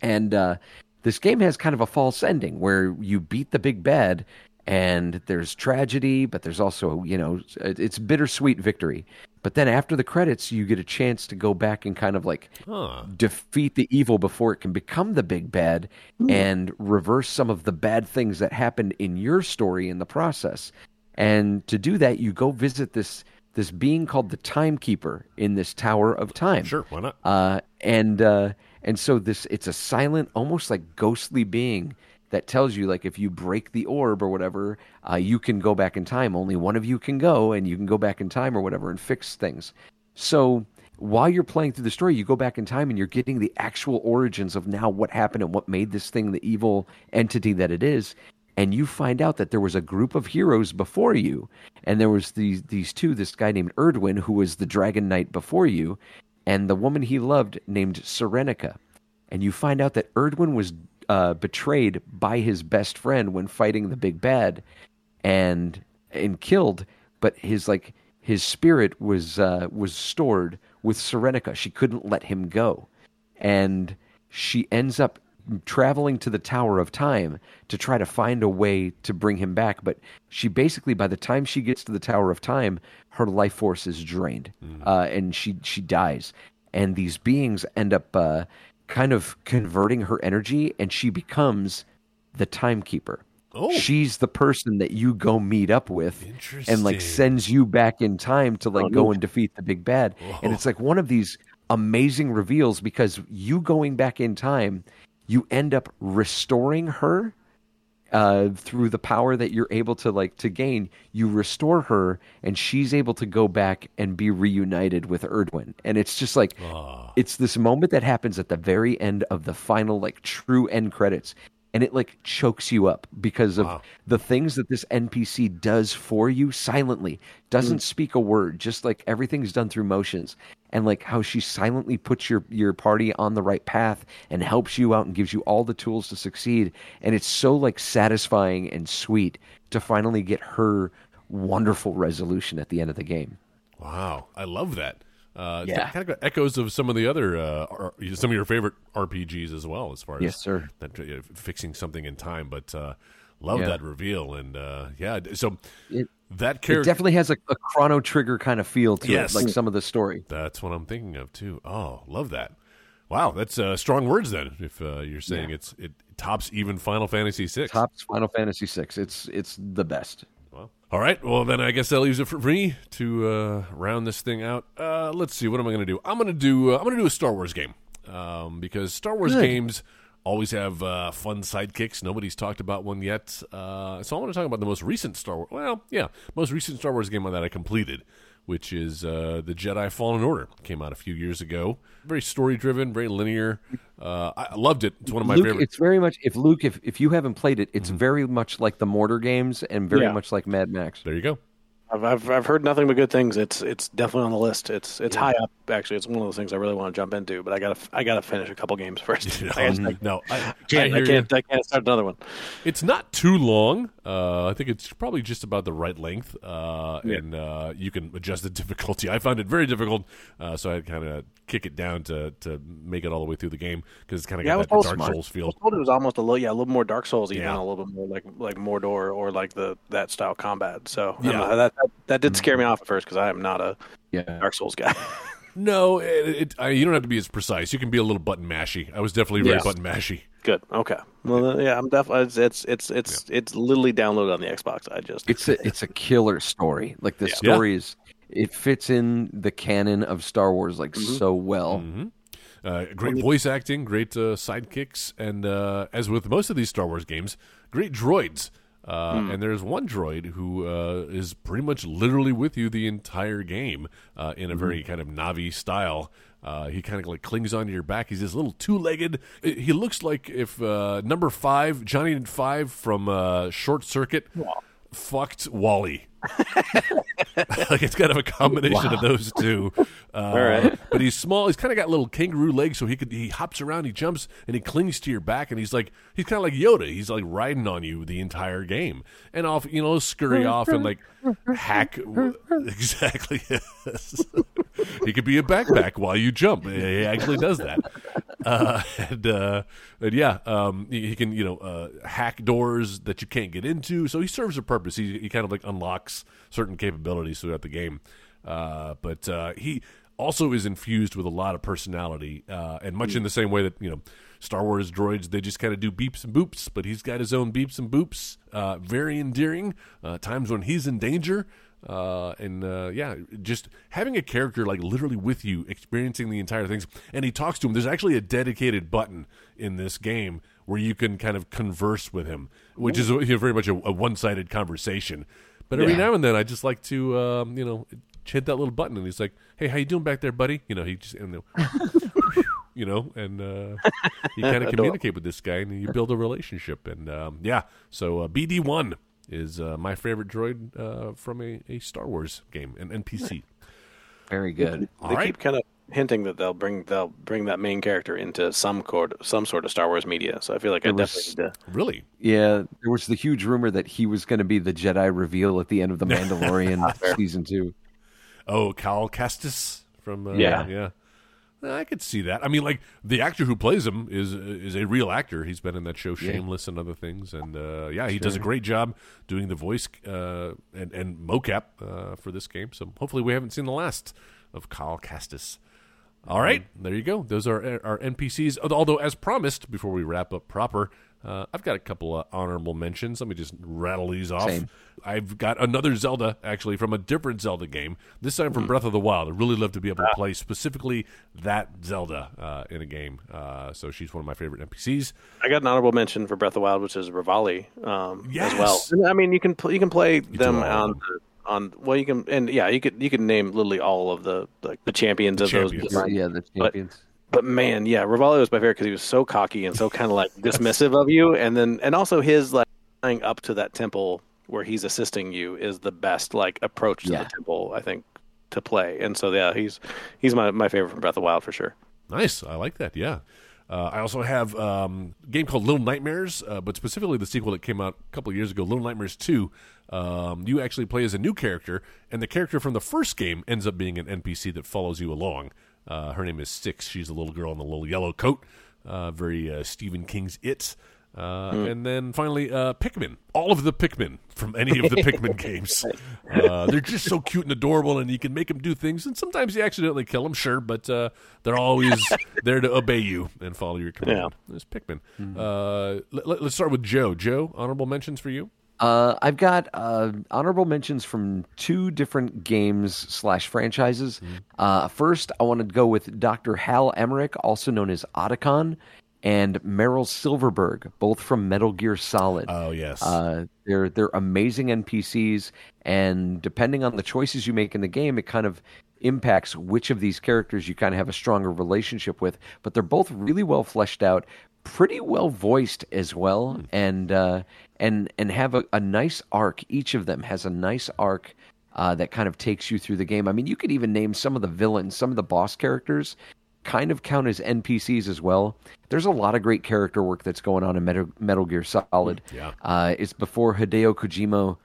And uh, this game has kind of a false ending where you beat the big bad and there's tragedy, but there's also, you know, it's bittersweet victory. But then after the credits, you get a chance to go back and kind of like huh. defeat the evil before it can become the big bad and reverse some of the bad things that happened in your story in the process. And to do that, you go visit this this being called the Timekeeper in this Tower of Time. Sure. Why not? Uh, and uh, and so this it's a silent, almost like ghostly being that tells you like if you break the orb or whatever, uh, you can go back in time. Only one of you can go, and you can go back in time or whatever and fix things. So while you're playing through the story, you go back in time and you're getting the actual origins of now what happened and what made this thing the evil entity that it is. And you find out that there was a group of heroes before you, and there was these these two. This guy named Erdwin, who was the Dragon Knight before you, and the woman he loved named Serenica. And you find out that Erdwin was uh, betrayed by his best friend when fighting the big bad, and and killed. But his like his spirit was uh, was stored with Serenica. She couldn't let him go, and she ends up traveling to the Tower of Time to try to find a way to bring him back. But she basically, by the time she gets to the Tower of Time, her life force is drained, uh, and she she dies. And these beings end up uh, kind of converting her energy, and she becomes the Timekeeper. Oh. She's the person that you go meet up with and like sends you back in time to like Oh, go and defeat the big bad. Whoa. And it's like one of these amazing reveals because you going back in time, you end up restoring her uh, through the power that you're able to like to gain. You restore her, and she's able to go back and be reunited with Erdwin. And it's just like Ah. it's this moment that happens at the very end of the final like true end credits and it like chokes you up because of Wow. the things that this npc does for you silently doesn't mm. speak a word just like everything's done through motions and like how she silently puts your your party on the right path and helps you out and gives you all the tools to succeed and it's so like satisfying and sweet to finally get her wonderful resolution at the end of the game Wow, I love that. Uh, Yeah. kind of echoes of some of the other uh, R- some of your favorite RPGs as well, as far as Yes, sir. That, uh, fixing something in time, but uh, love Yeah. that reveal and uh, yeah. So It- that character, definitely has a, a chrono trigger kind of feel to Yes. it like some of the story that's what I'm thinking of too. Oh, love that. Wow, that's uh, strong words then. If uh, you're saying it's it tops even Final Fantasy VI. tops Final Fantasy VI. It's it's the best. Well, all right. Well, then I guess that leaves it for me to uh, round this thing out. Uh, let's see. What am I going to do? I'm going to do. Uh, I'm going to do a Star Wars game um, because Star Wars Good. games always have uh, fun sidekicks. Nobody's talked about one yet, uh, so I want to talk about the most recent Star Wars. Well, yeah, most recent Star Wars game that I completed, which is uh, the Jedi Fallen Order. Came out a few years ago. Very story driven, very linear. Uh, I loved it. It's one of my Luke, favorite. it's very much if Luke, if if you haven't played it, it's very much like the Mordor games and very Yeah. much like Mad Max. There you go. I've, I've I've heard nothing but good things. It's it's definitely on the list. It's it's high up actually. It's one of those things I really want to jump into, but I gotta I gotta finish a couple games first. I, just- I no, I, I can't I, hear you. can't I can't start another one. It's not too long. Uh, I think it's probably just about the right length, uh, and uh, you can adjust the difficulty. I found it very difficult, uh, so I kind of kick it down to to make it all the way through the game because it's kind of Yeah, got that Dark smart. Souls I feel. was told it was almost a little yeah a little more Dark Souls even Yeah. a little bit more like like Mordor or like the that style combat. So Yeah. know, that, that that did scare me off at first because I am not a Yeah. Dark Souls guy. No, it, it, I, you don't have to be as precise. You can be a little button mashy. I was definitely very Yes. button mashy. Good. Okay. Well, yeah, I'm definitely. It's it's it's it's, it's literally downloaded on the Xbox. I just It's a it's a killer story. Like the Yeah. story is it fits in the canon of Star Wars like Mm-hmm. so well. Uh, great voice acting, great uh, sidekicks, and uh, as with most of these Star Wars games, great droids. Uh, Hmm. And there's one droid who uh, is pretty much literally with you the entire game uh, in a very Hmm. kind of Navi style. Uh, he kind of like clings onto your back. He's this little two-legged. He looks like if uh, number five, Johnny and Five from uh, Short Circuit, fucked WALL-E. like it's kind of a combination of those two. Uh, right. But he's small. He's kind of got little kangaroo legs, so he could he hops around, he jumps, and he clings to your back, and he's like he's kind of like Yoda. He's like riding on you the entire game, and off you know scurry off and like hack exactly. Yes. he could be a backpack while you jump. He actually does that. Uh, and, uh, and yeah, um, he, he can you know uh, hack doors that you can't get into. So he serves a purpose. He, he kind of like unlocks certain capabilities throughout the game. Uh, but uh, he also is infused with a lot of personality, uh, and much in the same way that you know Star Wars droids they just kind of do beeps and boops, but he's got his own beeps and boops. Uh, very endearing. Uh, times when he's in danger. Uh, and uh, yeah, just having a character like literally with you, experiencing the entire things, and he talks to him. There's actually a dedicated button in this game where you can kind of converse with him, which is you know, very much a, a one-sided conversation. But every Yeah. now and then, I just like to, um, you know, hit that little button, and he's like, "Hey, how you doing back there, buddy?" You know, he just, and you know, and uh, you kind of communicate with this guy, and you build a relationship. And um, yeah, so uh, BD one is uh, my favorite droid uh, from a, a Star Wars game, an NPC. Very good. they All right. keep kind of hinting that they'll bring they'll bring that main character into some sort some sort of Star Wars media. So I feel like I was- definitely need to. Really? Yeah, there was the huge rumor that he was going to be the Jedi reveal at the end of the Mandalorian season two. Oh, Cal Kestis from uh, Yeah. yeah. I could see that. I mean, like the actor who plays him is is a real actor. He's been in that show Shameless and other things, and uh, yeah, he does a great job doing the voice uh, and and mocap uh, for this game. So hopefully, we haven't seen the last of Kyle Kestis. All right, there you go. Those are our NPCs. Although, as promised, before we wrap up proper, uh, I've got a couple of honorable mentions. Let me just rattle these off. Same. I've got another Zelda, actually, from a different Zelda game. This time from Breath of the Wild. I'd really love to be able to play specifically that Zelda uh, in a game. Uh, so she's one of my favorite NPCs. I got an honorable mention for Breath of the Wild, which is Revali um, Yes. as well. And, I mean, you can pl- you can play them on on well, you can and yeah, you could you can name literally all of the like the champions of champions. those. Yeah, the champions. But man, yeah, Revali was my favorite because he was so cocky and so kind of like dismissive of you, and then and also his like flying up to that temple where he's assisting you is the best like approach to Yeah. the temple I think to play, and so yeah, he's he's my my favorite from Breath of the Wild for sure. Nice. I like that. Yeah. Uh, I also have um, a game called Little Nightmares, uh, but specifically the sequel that came out a couple of years ago, Little Nightmares 2. Um, you actually play as a new character, and the character from the first game ends up being an NPC that follows you along. Uh, her name is Six. She's a little girl in a little yellow coat, uh, very uh, Stephen King's It. Uh, And then finally, uh, Pikmin. All of the Pikmin from any of the Pikmin games. Uh, they're just so cute and adorable, and you can make them do things. And sometimes you accidentally kill them, sure, but uh, they're always there to obey you and follow your command. There's Pikmin. Uh, let, us start with Joe. Joe, honorable mentions for you? Uh, I've got uh, honorable mentions from two different games slash franchises. Uh, first, I want to go with Dr. Hal Emmerich, also known as Otacon. and Meryl Silverburgh, both from Metal Gear Solid. Oh yes. Uh, they're they're amazing NPCs, and depending on the choices you make in the game, it kind of impacts which of these characters you kind of have a stronger relationship with. But they're both really well fleshed out, pretty well voiced as well, and uh, and and have a, a nice arc. Each of them has a nice arc. Uh, that kind of takes you through the game. I mean, you could even name some of the villains, some of the boss characters kind of count as NPCs as well. There's a lot of great character work that's going on in Metal, Metal Gear Solid. Yeah. Uh, it's before Hideo Kojima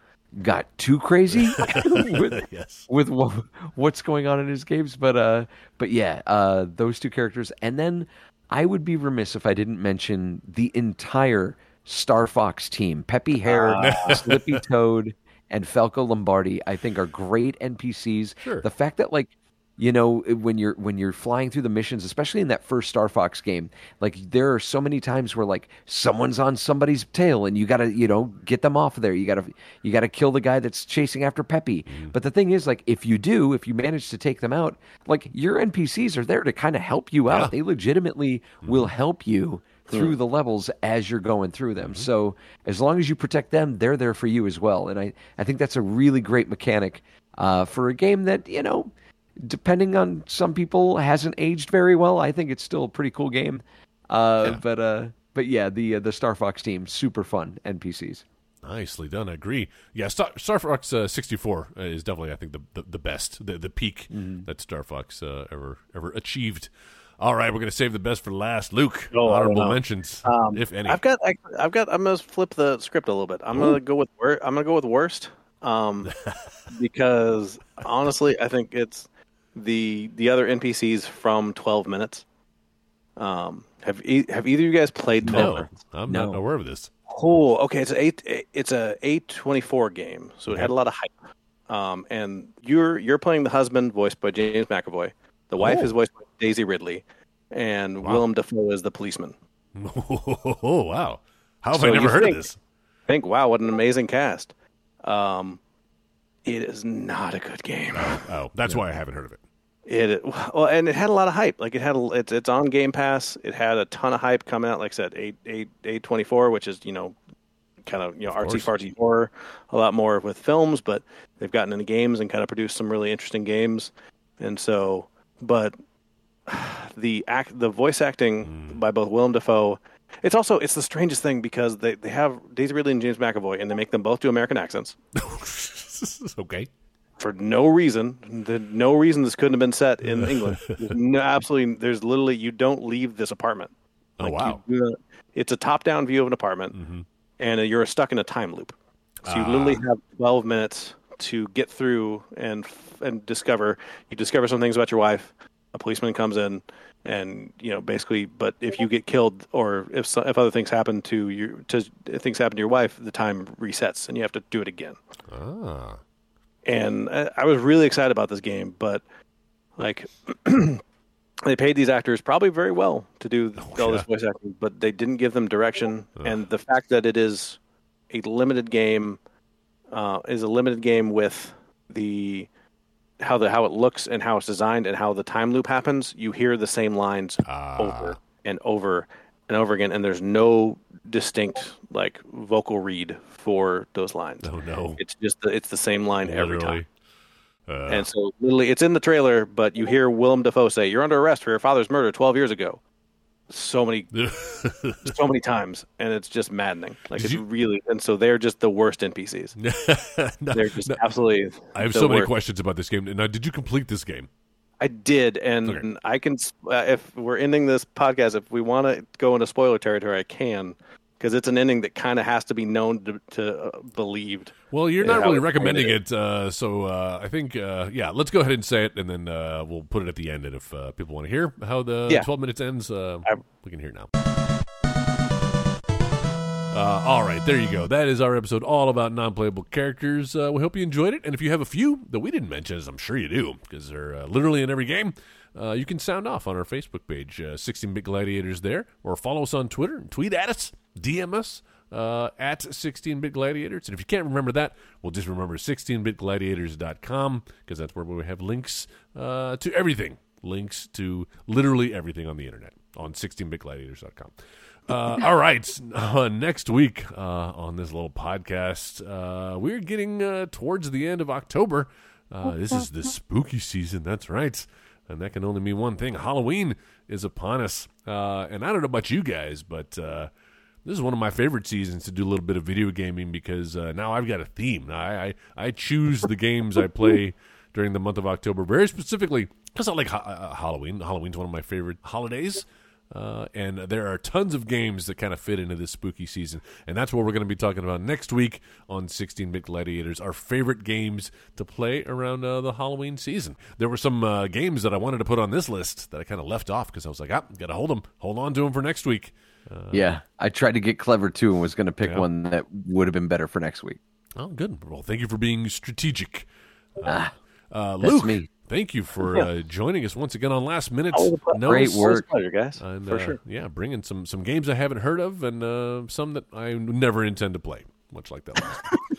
got too crazy with, yes. with what, what's going on in his games. But uh, but yeah, uh, those two characters, and then I would be remiss if I didn't mention the entire Star Fox team: Peppy Hare, ah. Slippy Toad, and Falco Lombardi. I think are great NPCs. Sure. The fact that like you know when you're when you're flying through the missions especially in that first star fox game like there are so many times where like someone's on somebody's tail and you gotta you know get them off of there you gotta you gotta kill the guy that's chasing after peppy mm-hmm. but the thing is like if you do if you manage to take them out like your npcs are there to kind of help you out Yeah. they legitimately will mm-hmm. help you through the levels as you're going through them. So as long as you protect them, they're there for you as well. And I, I think that's a really great mechanic uh, for a game that, you know, depending on some people, hasn't aged very well. I think it's still a pretty cool game. Uh, But uh, but yeah, the uh, the Star Fox team, super fun NPCs. Nicely done. I agree. Yeah, Star, Star Fox uh, 64 uh, is definitely, I think, the the, the best, the the peak Mm-hmm. that Star Fox uh, ever ever achieved. All right, we're going to save the best for last. Luke, Oh, honorable mentions, um, if any. I've got, I've got. I'm gonna flip the script a little bit. I'm gonna go with. wor- I'm gonna go with worst, um, because honestly, I think it's the the other NPCs from 12 minutes. Um, have e- have either of you guys played 12 no, minutes? I'm No. not aware of this. Oh, okay. It's a eight. It's a eight twenty four game, so it had a lot of hype. Um, and you're you're playing the husband, voiced by James McAvoy. The wife Oh. is voiced by Daisy Ridley, and Willem Dafoe is the policeman. Oh wow! How have So I never heard think- of this? Think, wow, what an amazing cast. Um, it is not a good game. Oh, that's why I haven't heard of it. It well, and it had a lot of hype. Like it had, a, it's it's on Game Pass. It had a ton of hype coming out. Like I said, eight eight eight twenty four, which is you know, kind of you know artsy fartsy horror. A lot more with films, but they've gotten into games and kind of produced some really interesting games. And so, but the act, the voice acting mm. by both Willem Dafoe. It's also it's the strangest thing because they, they have Daisy Ridley and James McAvoy, and they make them both do American accents okay. for no reason. The, no reason this couldn't have been set in England. No, absolutely, there's literally you don't leave this apartment. Oh wow! you do it's a top-down view of an apartment, mm-hmm. and uh, you're stuck in a time loop. So you literally ah. have 12 minutes to get through and and discover. You discover some things about your wife. A policeman comes in, and you know basically. But if you get killed, or if if other things happen to you, to things happen to your wife, the time resets, and you have to do it again Ah, and I, I was really excited about this game, but like they paid these actors probably very well to do all this voice acting, but they didn't give them direction, and the fact that it is a limited game uh, is a limited game with the how the how it looks and how it's designed and how the time loop happens. You hear the same lines over and over and over again, and there's no distinct like vocal read for those lines. oh no! It's just the, it's the same line every Literally. time. and so literally it's in the trailer, but you hear Willem Dafoe say, "You're under arrest for your father's murder 12 years ago." So many, so many times, and it's just maddening. Like it's you- really, and so they're just the worst NPCs. No, They're just absolutely. I have so many questions about this game. Now, did you complete this game? I did, and Okay. I can. Uh, if we're ending this podcast, if we want to go into spoiler territory, I can, because it's an ending that kind of has to be known to, to uh, believed. Well, you're not really recommending it, uh, so uh, I think, uh, yeah, let's go ahead and say it, and then uh, we'll put it at the end. And if uh, people want to hear how the Yeah. 12 minutes ends, uh, we can hear now. Uh, all right, there you go. That is our episode all about non-playable characters. Uh, we hope you enjoyed it, and if you have a few that we didn't mention, as I'm sure you do, because they're uh, literally in every game, uh, you can sound off on our Facebook page, uh, 16-bit gladiators there, or follow us on Twitter and tweet at us, DM us uh, at 16-bit gladiators. And if you can't remember that, well, just remember 16bitgladiators.com because that's where we have links uh, to everything, links to literally everything on the internet. on 16bitgladiators.com. Uh, all right. Uh, next week uh, on this little podcast, uh, we're getting towards the end of October. This is the spooky season. That's right. And that can only mean one thing Halloween is upon us. Uh, and I don't know about you guys, but uh, this is one of my favorite seasons to do a little bit of video gaming because uh, now I've got a theme. I, I, I choose the games I play during the month of October very specifically because I like ha- Halloween. Halloween's one of my favorite holidays. Uh, and there are tons of games that kind of fit into this spooky season. And that's what we're going to be talking about next week on 16 Bit Gladiators, our favorite games to play around uh, the Halloween season. There were some uh, games that I wanted to put on this list that I kind of left off because I was like, ah, got to hold them, hold on to them for next week. Uh, yeah, I tried to get clever too and was going to pick yeah. one that would have been better for next week. Oh, good. Well, thank you for being strategic. Ah, uh, Luke, me. Thank you for uh, joining us once again on Last Minute. Oh, Great work, pleasure, guys. And, for uh, sure. Yeah, bringing some some games I haven't heard of and uh, some that I never intend to play, much like that. Last one.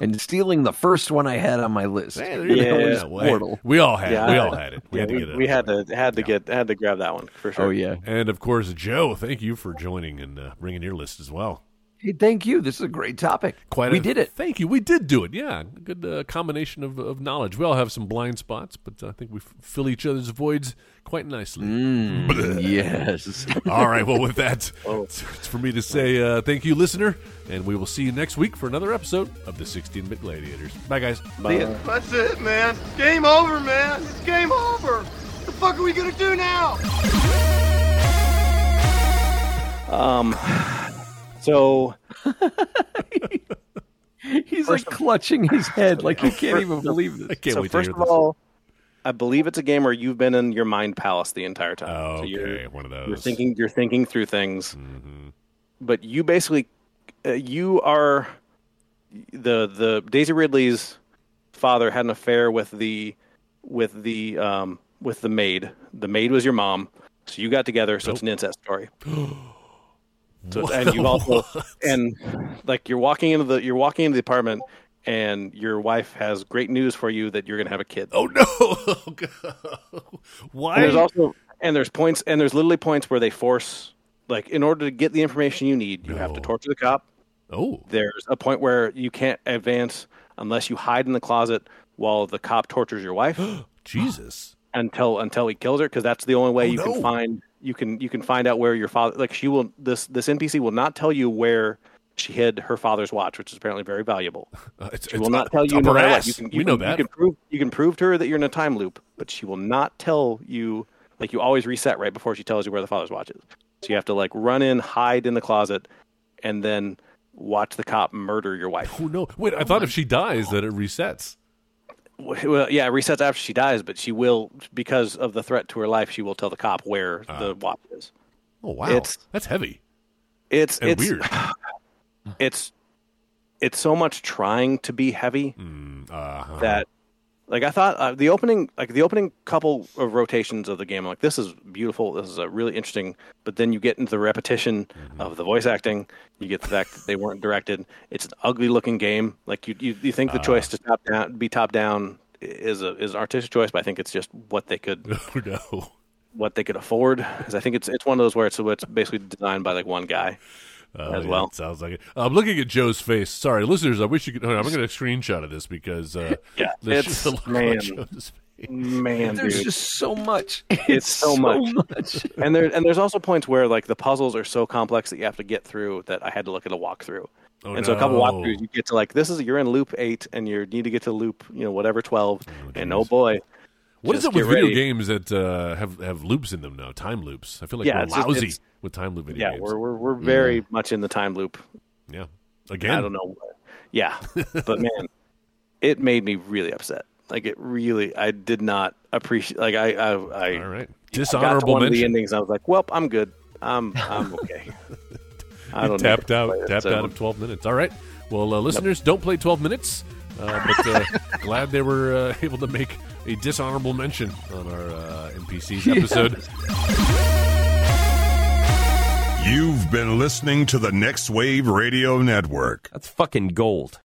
And stealing the first one I had on my list. Hey, yeah, well, we all had. Yeah, we all had it. We yeah, had to we, get it. we had to had to get had to grab that one for sure. Oh yeah, and of course, Joe. Thank you for joining and uh, bringing your list as well. Hey, thank you. This is a great topic. Quite, we a, did it. Thank you. We did do it. Yeah, good uh, combination of, of knowledge. We all have some blind spots, but I think we f- fill each other's voids quite nicely. Mm, yes. all right. Well, with that, Oh. it's, it's for me to say uh, thank you, listener, and we will see you next week for another episode of the 16-bit Gladiators. Bye, guys. See ya. That's it, man. Game over, man. It's game over. What the fuck are we gonna do now? Um, so He's like clutching his head, like he can't even believe I this. can't so wait first to of this. all, I believe it's a game where you've been in your mind palace the entire time. Oh, So you're, okay, one of those. you're thinking you're thinking through things, Mhm. but you basically uh, you are the the Daisy Ridley's father had an affair with the with the um with the maid. The maid was your mom, so you got together. So it's an incest story. So, and you also and like you're walking into the you're walking into the apartment and your wife has great news for you that you're going to have a kid. Oh no! Oh. Why? And there's also and there's points and there's literally points where they force like in order to get the information you need, you have to torture the cop. oh, There's a point where you can't advance unless you hide in the closet while the cop tortures your wife Jesus! until until he kills her because that's the only way Oh, you no. can find you can you can find out where your father like she will this this NPC will not tell you where she hid her father's watch, which is apparently very valuable. Uh, it's, She it's will not up- tell you up no her matter what. ass. You can, you we can, know that. You can prove you can prove to her that you're in a time loop, but she will not tell you. Like you always reset right before she tells you where the father's watch is. So you have to like run in, hide in the closet, and then watch the cop murder your wife. Oh no! Wait, I thought if she dies that it resets. Well, yeah, it resets after she dies, but she will because of the threat to her life. She will tell the cop where the watch is. Oh wow, It's- that's heavy It's and it's weird. it's it's so much trying to be heavy Uh, that like I thought uh, the opening like the opening couple of rotations of the game I'm like this is beautiful this is a really interesting but then you get into the repetition of the voice acting you get the fact that they weren't directed. It's an ugly looking game. Like you you, you think the choice to top down be top down is a is an artistic choice but I think it's just what they could oh no! what they could afford because I think it's it's one of those where it's it's basically designed by like one guy Oh, as yeah, well. it sounds like it. I'm looking at Joe's face. Sorry, listeners. I wish you could. hold on, I'm going to screenshot of this because uh, Yeah, it's- just a look on man. Joe's face. man There's dude. just so much. It's, so much. and there and there's also points where like the puzzles are so complex that you have to get through that I had to look at a walkthrough. Oh, and so a couple walkthroughs you get to like this is you're in loop eight and you need to get to loop you know whatever twelve and oh boy What is it with video ready. games that uh, have have loops in them now? Time loops. I feel like Yeah, we're it's lousy it's- with time loop video yeah games. we're we're, we're very much in the time loop. yeah. Again, I don't know. Yeah, but man, it made me really upset. Like it really, I did not appreciate. Like I, I, I, All right. I Dishonorable one of the endings. I was like, well, I'm good. I'm, I'm okay. I don't tapped out. play it, Tapped so- out of 12 minutes. All right. Well, uh, listeners, don't play 12 minutes. Uh, but uh, glad they were uh, able to make a dishonorable mention on our uh, NPCs episode. You've been listening to the Next Wave Radio Network. That's fucking gold.